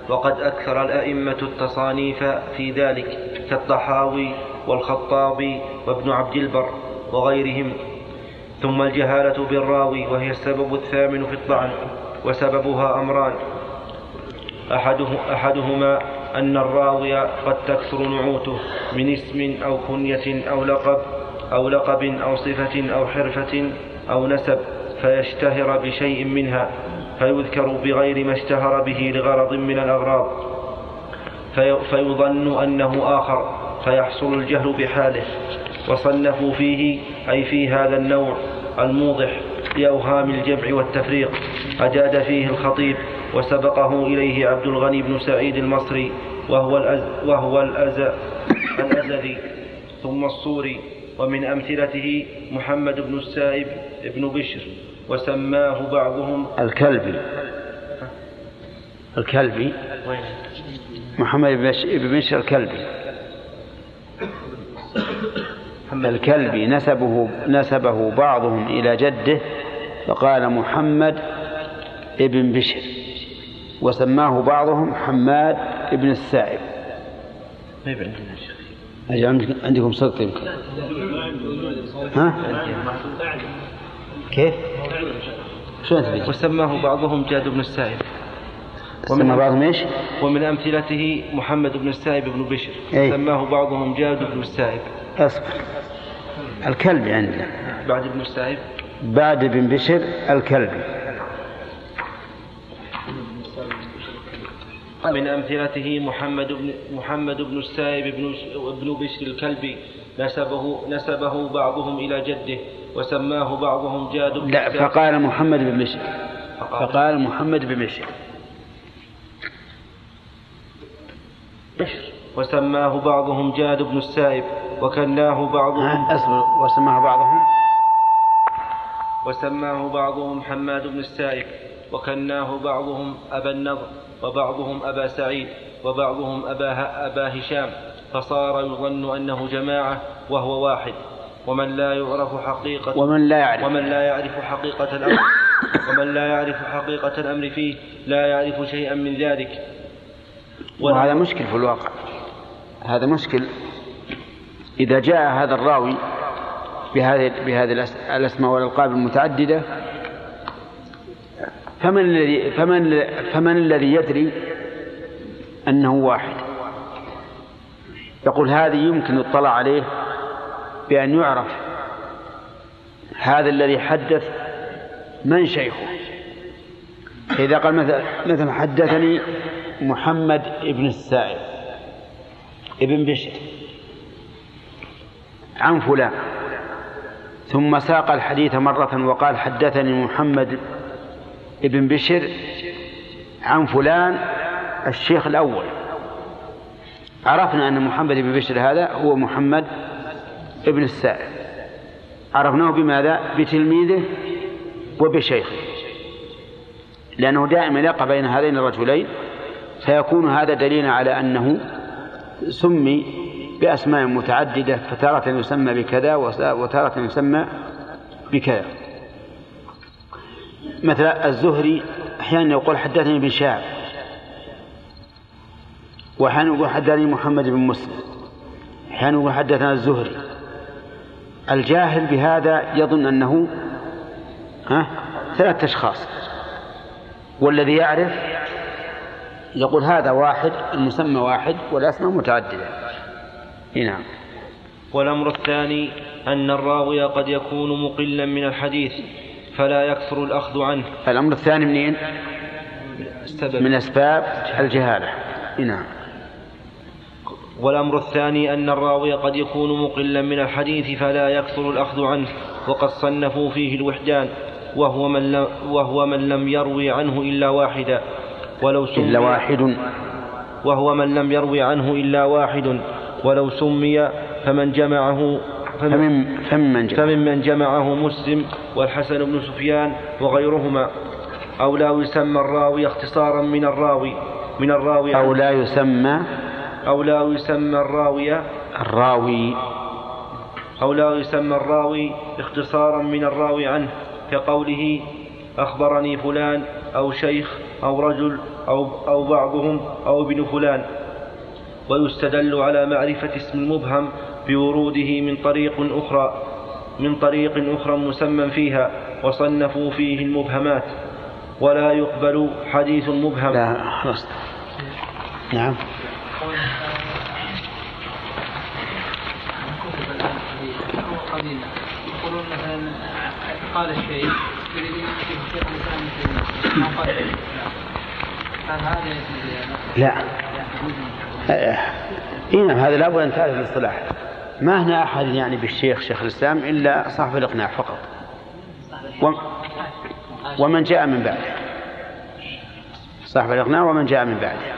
وقد أكثر الأئمة التصانيف في ذلك كالطحاوي والخطابي وابن عبد البر. وغيرهم. ثم الجهالة بالراوي وهي السبب الثامن في الطعن وسببها أمران. أحده أحدهما أن الراوي قد تكثر نعوته من اسم أو كنية أو لقب أو لقب أو صفة أو حرفة أو نسب فيشتهر بشيء منها فيذكر بغير ما اشتهر به لغرض من الأغراض. في فيظن أنه آخر فيحصل الجهل بحاله. وصنفوا فيه أي في هذا النوع الموضح لأوهام الجمع والتفريق أجاد فيه الخطيب وسبقه إليه عبد الغني بن سعيد المصري وهو الأز وهو الأز الأزذي ثم الصوري ومن أمثلته محمد بن السائب بن بشر وسماه بعضهم الكلبي. الكلبي؟ محمد بن بشر الكلبي. الكلبي نسبه نسبه بعضهم إلى جده فقال محمد ابن بشر. وسماه بعضهم حماد ابن السائب. ما عندنا شيخ؟ أجل عندكم صدق يمكن ها؟ كيف؟ وسماه بعضهم جاد بن السائب. سمى بعضهم إيش؟ ومن أمثلته محمد بن السائب بن بشر. أي. سماه بعضهم جاد بن السائب. أصبر. الكلبي عندنا بعد ابن السائب بعد بن بشر الكلبي من أمثلته محمد بن محمد بن السائب بن بن بشر الكلبي نسبه نسبه بعضهم إلى جده وسماه بعضهم جاد بن لا. فقال محمد بن بشر. فقال. فقال محمد بن بشر. وسماه بعضهم جاد بن السائب. وكناه بعضهم. ها اصبر وسماه بعضهم. وسماه بعضهم حماد بن السائب. وكناه بعضهم أبا النضر وبعضهم أبا سعيد وبعضهم أبا, أبا هشام. فصار يظن أنه جماعة وهو واحد. ومن لا يعرف حقيقة ومن لا يعرف. ومن لا يعرف حقيقة الأمر ومن لا يعرف حقيقة الأمر فيه لا يعرف شيئا من ذلك. وهذا مشكل في الواقع. هذا مشكل إذا جاء هذا الراوي بهذه بهذه الأس- الأسماء والألقاب المتعددة فمن الذي فمن فمن الذي يدري أنه واحد؟ يقول هذه يمكن يطلع عليه بأن يعرف هذا الذي حدث من شيخه. إذا قال مثلا مثلا حدثني محمد ابن السائب ابن بشر. عن فلان. ثم ساق الحديث مرة وقال حدثني محمد ابن بشر عن فلان الشيخ الأول. عرفنا أن محمد بن بشر هذا هو محمد ابن السائب عرفناه بماذا؟ بتلميذه وبشيخه. لأنه دائما يقع بين هذين الرجلين فيكون هذا دليلا على أنه سمي بأسماء متعددة فتارة يسمى بكذا وتارة يسمى بكذا. مثلا الزهري أحيانا يقول حدثني بشاب وأحيانا يقول حدثني محمد بن مسلم أحيانا يقول حدثنا الزهري. الجاهل بهذا يظن أنه ها ثلاثة أشخاص. والذي يعرف يقول هذا واحد المسمى واحد والأسماء متعددة. نعم. والأمر الثاني أن الراوي قد يكون مقلا من الحديث فلا يكثر الأخذ عنه. الأمر الثاني منين؟ السبب. من أسباب الجهالة. نعم. والأمر الثاني أن الراوي قد يكون مقلا من الحديث فلا يكثر الأخذ عنه وقد صنفوا فيه الوحدان وهو من لم, وهو من لم يروي عنه إلا واحدا. ولو سمي إلا واحد. وهو من لم يروي عنه إلا واحد. ولو سمي فمن جمعه فمن فمن جمع. فممن جمعه مسلم والحسن بن سفيان وغيرهما. أو لا يسمى الراوي اختصارا من الراوي من الراوي أو لا يسمى أو لا يسمى الراوي الراوي. أو لا يسمى الراوي اختصارا من الراوي عنه كقوله أخبرني فلان أو شيخ أو رجل أو, أو بعضهم أو ابن فلان. ويستدل على معرفة اسم المبهم بوروده من طريق أخرى من طريق أخرى مسمى فيها وصنفوا فيه المبهمات. ولا يقبل حديث مبهم. لا خلاص. نعم. يقولون مثلا قال الشيء لا. اي نعم هذا لابد أن تعرف الاصطلاح ما هنا أحد يعني بالشيخ شيخ الإسلام إلا صاحب الإقناع فقط. وم- ومن جاء من بعده صاحب الإقناع ومن جاء من بعده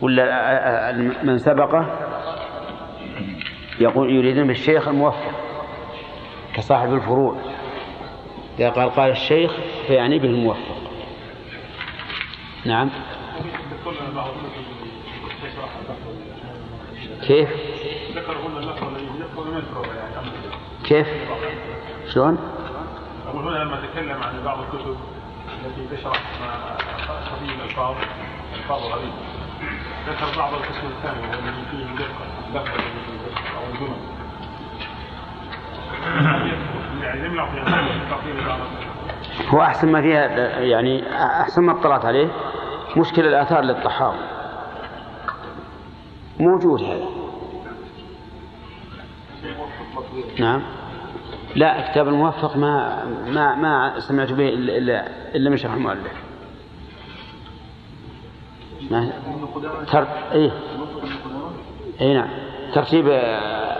ولا من سبقه؟ يقول يريدون بالشيخ الموفق كصاحب الفروع. إذا قال قال الشيخ فيعني به الموفق. نعم. كيف؟ كيف؟ شلون؟ أقول هنا لما تكلم عن بعض الكتب التي تشرح ما قضية الألفاظ ألفاظ غريبة ذكر بعض القسم الثاني وهو الذي فيه دقة لفظ الذي فيه دقة أو الجمل يعني لم يعطي هو أحسن ما فيها يعني أحسن ما اطلعت عليه مشكل الآثار للطحاوي موجود هذا. نعم. لا كتاب الموفق ما ما ما سمعت به إلا, إلا من شرح المؤلف. ما؟ تر... إيه. إيه نعم. ترتيب آه،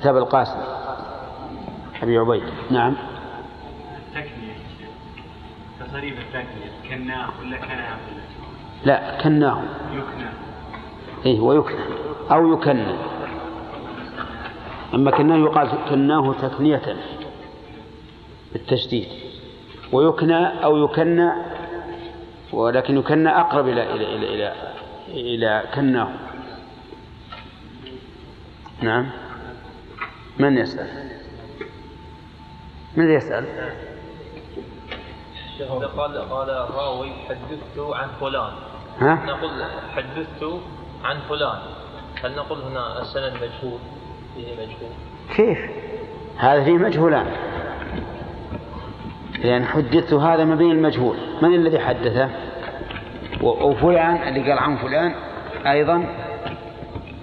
كتاب القاسم. أبي عبيد. نعم. التكنية تصريف التكنية كناه ولا كناه؟ لا كناه. يكنى إيه ويكنى. أو يكنى. أما كناه يقال كناه تكنية بالتشديد ويكنى أو يكنى ولكن يكنى أقرب إلى إلى إلى إلى, إلى كناه نعم من يسأل؟ من يسأل؟ قال قال الراوي حدثت عن فلان ها؟ نقول حدثت عن فلان هل نقول هنا السند مجهول كيف؟ هذا فيه مجهولان لأن حدثت هذا ما بين المجهول. من الذي حدثه؟ وفلان اللي قال عن فلان أيضا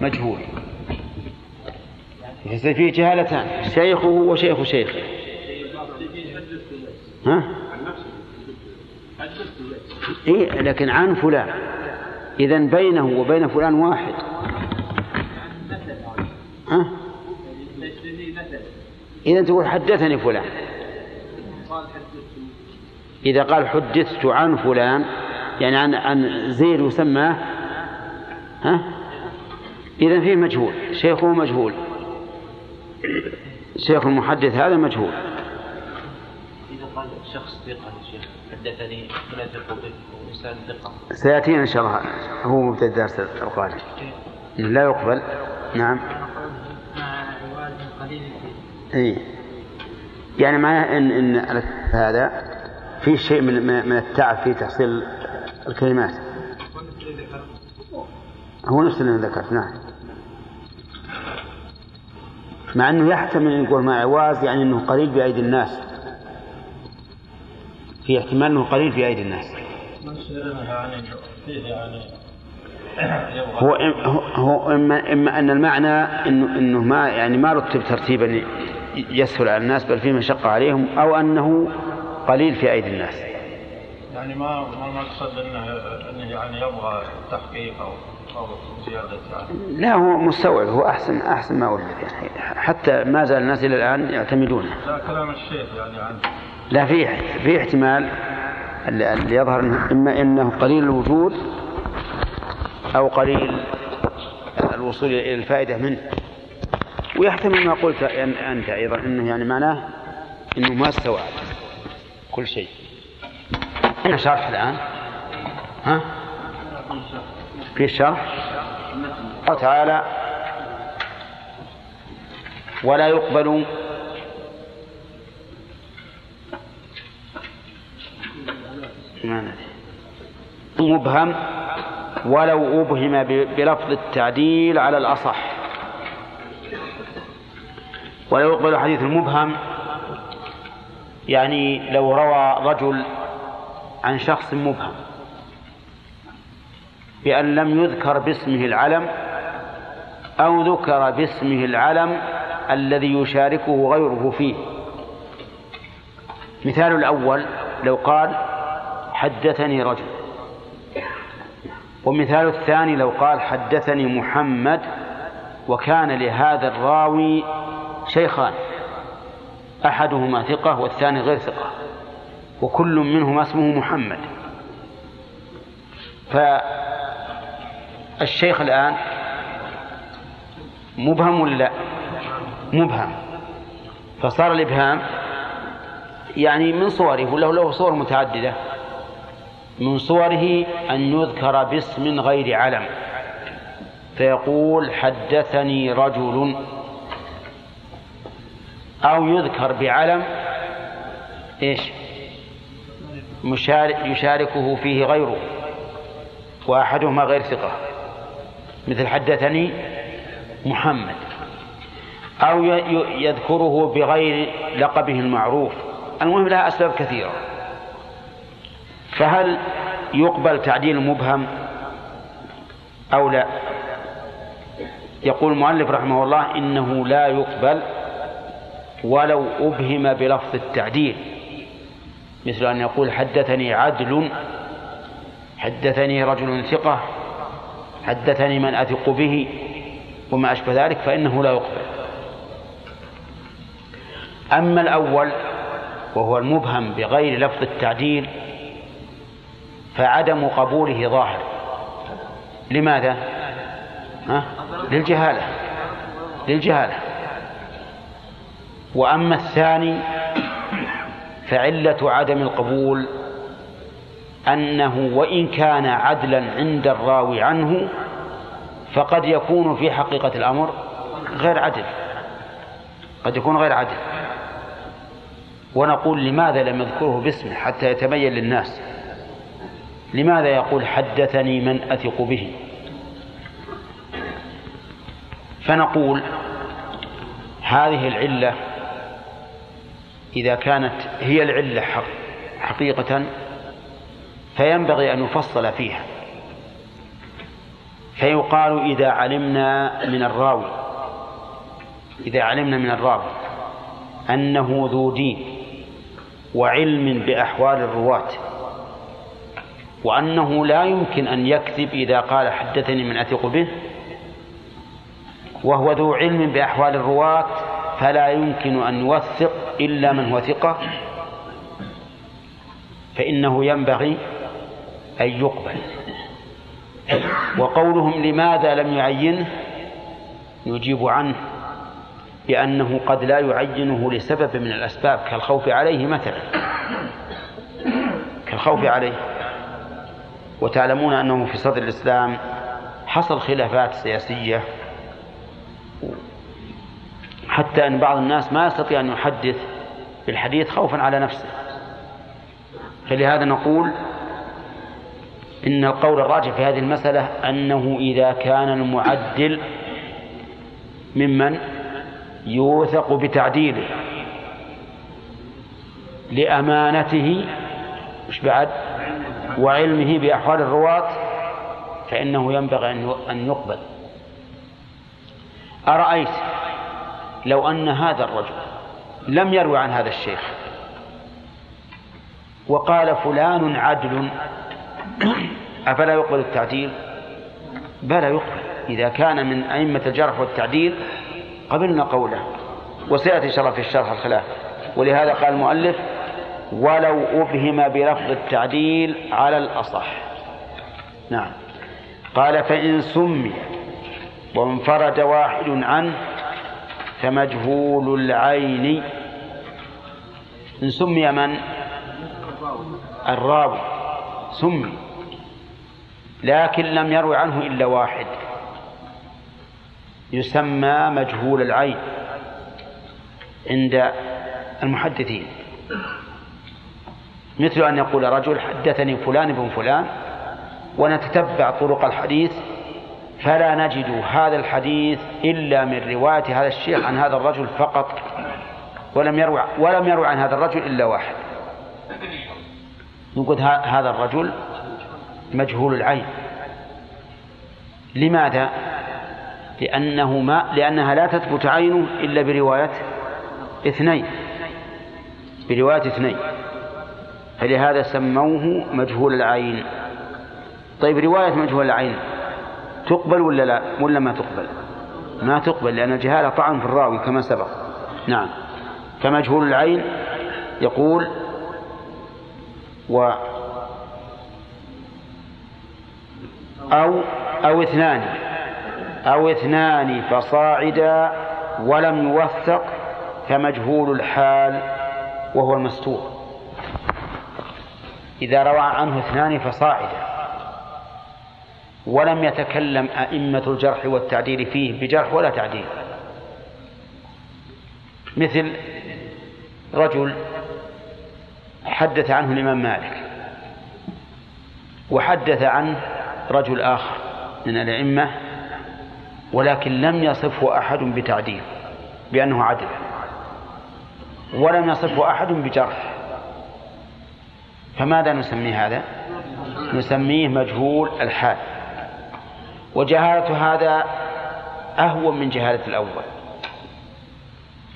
مجهول. يصير فيه جهالتان. شيخه وشيخ شيخه. ها؟ إيه لكن عن فلان. إذا بينه وبين فلان واحد. ها؟ إذا تقول حدثني فلان. إذا قال حدثت عن فلان يعني عن عن زيد وسماه ها؟ إذا فيه مجهول شيخه مجهول. شيخ المحدث هذا مجهول. إذا قال شخص ثقة شيخ حدثني وإنسان ثقة سيأتينا إن شاء الله هو مبتدأ الدرس القادم لا يقبل. نعم. اي يعني معناه إن إن هذا في شيء من من التعب في تحصيل الكلمات. هو نفس اللي ذكرت نعم. مع إنه يحتمل أن يقول مع عواز يعني إنه قليل بأيدي الناس. في احتمال إنه قليل في ايدي الناس. هو- هو إما إما أن المعنى إنه إنه ما يعني ما رتب ترتيبا يسهل على الناس بل فيه مشقة عليهم أو أنه قليل في أيدي الناس. يعني ما ما اقصد إنه إنه يعني يبغى تحقيق أو زيادة يعني؟ لا هو مستوعب هو أحسن أحسن ما وجد يعني. حتى ما زال الناس إلى الآن يعتمدونه لا كلام الشيخ يعني عن لا في في احتمال اللي يظهر إنه- إما أنه قليل الوجود أو قليل الوصول إلى الفائدة منه. ويحتمل ما قلت أن- أنت أيضا أنه يعني معناه أنه ما استوعب كل شيء. أنا شرح الآن؟ ها؟ في شرح قال تعالى ولا يقبل. مبهم ولو أبهم بلفظ التعديل على الأصح. ولا يقبل حديث المبهم. يعني لو روى رجل عن شخص مبهم بأن لم يذكر باسمه العلم أو ذكر باسمه العلم الذي يشاركه غيره فيه. مثال الأول لو قال حدثني رجل. ومثال الثاني لو قال حدثني محمد وكان لهذا الراوي شيخان أحدهما ثقة والثاني غير ثقة وكل منهما اسمه محمد. فالشيخ الآن مبهم ولا لا؟ مبهم. فصار الإبهام يعني من صوره وله له صور متعددة. من صوره أن يذكر باسم غير علم فيقول حدثني رجل أو يذكر بعلم إيش؟ مشارك يشاركه فيه غيره وأحدهما غير ثقة. مثل حدثني محمد. أو يذكره بغير لقبه المعروف. المهم لها أسباب كثيرة. فهل يقبل تعديل المبهم أو لا؟ يقول المؤلف رحمه الله إنه لا يقبل ولو أبهم بلفظ التعديل. مثل أن يقول حدثني عدل حدثني رجل ثقة حدثني من أثق به وما أشبه ذلك فإنه لا يقبل. أما الأول وهو المبهم بغير لفظ التعديل فعدم قبوله ظاهر. لماذا؟ ها؟ للجهالة. للجهالة. وأما الثاني فعلة عدم القبول أنه وإن كان عدلا عند الراوي عنه فقد يكون في حقيقة الأمر غير عدل. قد يكون غير عدل. ونقول لماذا لم يذكره باسمه حتى يتبين للناس؟ لماذا يقول حدثني من أثق به؟ فنقول هذه العلة إذا كانت هي العلة حق حقيقة فينبغي أن يفصل فيها. فيقال إذا علمنا من الراوي إذا علمنا من الراوي أنه ذو دين وعلم بأحوال الرواة وأنه لا يمكن أن يكذب إذا قال حدثني من أثق به وهو ذو علم بأحوال الرواة فلا يمكن أن يوثق إلا من هو ثقة فإنه ينبغي أن يقبل. وقولهم لماذا لم يعينه نجيب عنه بأنه قد لا يعينه لسبب من الأسباب كالخوف عليه مثلا. كالخوف عليه. وتعلمون أنه في صدر الإسلام حصل خلافات سياسية. حتى أن بعض الناس ما يستطيع أن يحدث بالحديث خوفا على نفسه. فلهذا نقول إن القول الراجح في هذه المسألة أنه إذا كان المعدل ممن يوثق بتعديله لأمانته مش بعد؟ وعلمه بأحوال الرواة فإنه ينبغي أن يقبل. أرأيت لو أن هذا الرجل لم يروي عن هذا الشيخ. وقال فلان عدل. أفلا يقبل التعديل؟ بلى يقبل. إذا كان من أئمة الجرح والتعديل قبلنا قوله. وسيأتي شرف في الشرح الخلاف. ولهذا قال المؤلف ولو أبهم بلفظ التعديل على الأصح. نعم. قال فإن سمي وانفرد واحد عنه فمجهول العين. إن سمي من؟ الراوي. سمي. لكن لم يروي عنه إلا واحد. يسمى مجهول العين عند المحدثين. مثل أن يقول رجل حدثني فلان بن فلان ونتتبع طرق الحديث فلا نجد هذا الحديث إلا من رواية هذا الشيخ عن هذا الرجل فقط ولم يروي ولم يروي عن هذا الرجل إلا واحد. نقول هذا الرجل مجهول العين. لماذا؟ لأنه ما لأنها لا تثبت عينه إلا برواية اثنين. برواية اثنين. فلهذا سموه مجهول العين. طيب رواية مجهول العين. تقبل ولا لا؟ ولا ما تقبل؟ ما تقبل لأن الجهالة طعن في الراوي كما سبق. نعم. فمجهول العين يقول و أو أو اثنان. أو اثنان فصاعدا ولم يوثق فمجهول الحال وهو المستور إذا روى عنه اثنان فصاعدا. ولم يتكلم أئمة الجرح والتعديل فيه بجرح ولا تعديل. مثل رجل حدث عنه الإمام مالك وحدث عنه رجل آخر من الأئمة ولكن لم يصفه أحد بتعديل بأنه عدل. ولم يصفه أحد بجرح. فماذا نسمي هذا؟ نسميه مجهول الحال. وجهالة هذا أهون من جهالة الأول.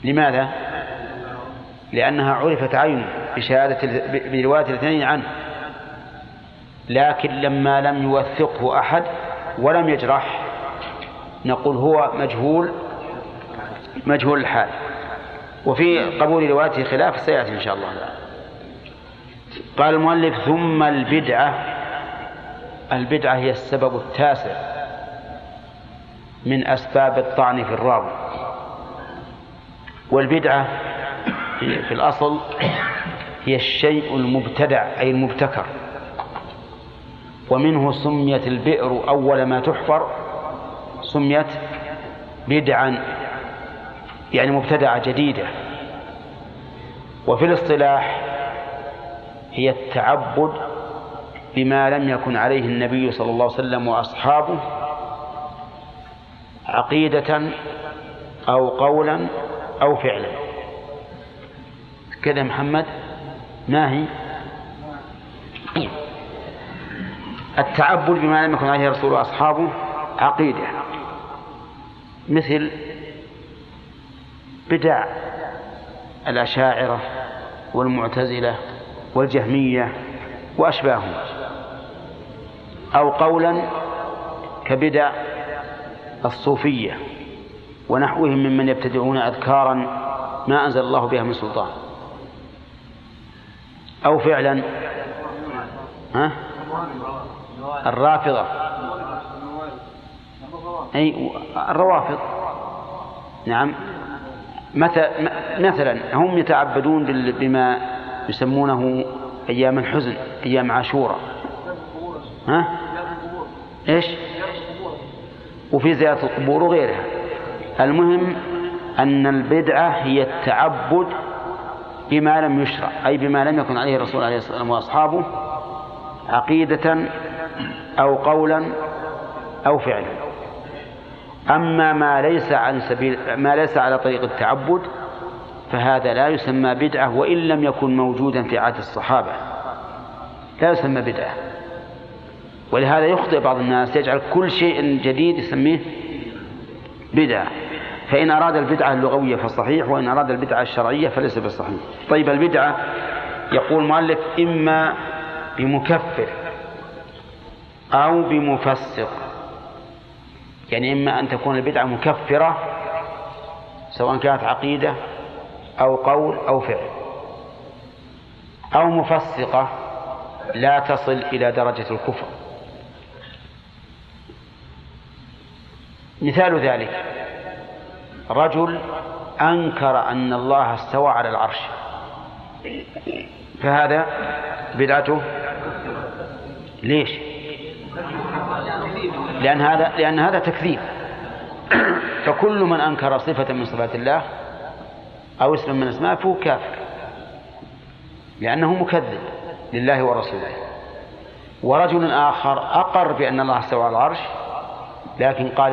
لماذا؟ لأنها عرفت عينه بشهادة برواية الاثنين عنه. لكن لما لم يوثقه أحد ولم يجرح نقول هو مجهول مجهول الحال. وفي قبول روايته خلاف سيأتي إن شاء الله. قال المؤلف ثم البدعة البدعة هي السبب التاسع. من أسباب الطعن في الراوي. والبدعة في الأصل هي الشيء المبتدع أي المبتكر. ومنه سميت البئر أول ما تحفر سميت بدعا يعني مبتدعة جديدة. وفي الاصطلاح هي التعبد بما لم يكن عليه النبي صلى الله عليه وسلم وأصحابه عقيدة أو قولا أو فعلا. كذا محمد. ما هي التعبد بما لم يكن عليه الرسول وأصحابه عقيدة. مثل بدع الأشاعرة والمعتزلة والجهمية وأشباههم. أو قولا كبدع الصوفية ونحوهم ممن يبتدعون أذكارا ما أنزل الله بها من سلطان. أو فعلا ها؟ الرافضة. أي الروافض. نعم. مثلا هم يتعبدون بما يسمونه أيام الحزن أيام عاشوراء ها؟ إيش؟ وفي زيارة القبور وغيرها. المهم أن البدعة هي التعبد بما لم يشرع أي بما لم يكن عليه الرسول عليه الصلاة والسلام وأصحابه عقيدة أو قولا أو فعلا. أما ما ليس عن سبيل ما ليس على طريق التعبد فهذا لا يسمى بدعة وإن لم يكن موجودا في عهد الصحابة. لا يسمى بدعة. ولهذا يخطئ بعض الناس يجعل كل شيء جديد يسميه بدعة. فإن أراد البدعة اللغوية فصحيح وإن أراد البدعة الشرعية فليس بالصحيح طيب البدعة يقول المؤلف إما بمكفر أو بمفسق. يعني إما أن تكون البدعة مكفرة سواء كانت عقيدة أو قول أو فعل أو مفسقة لا تصل إلى درجة الكفر. مثال ذلك. رجل أنكر أن الله استوى على العرش. فهذا بدعته؟ ليش؟ لأن هذا لأن هذا تكذيب. فكل من أنكر صفة من صفات الله أو اسم من أسمائه فهو كافر. لأنه مكذب لله ورسوله. ورجل آخر أقر بأن الله استوى على العرش لكن قال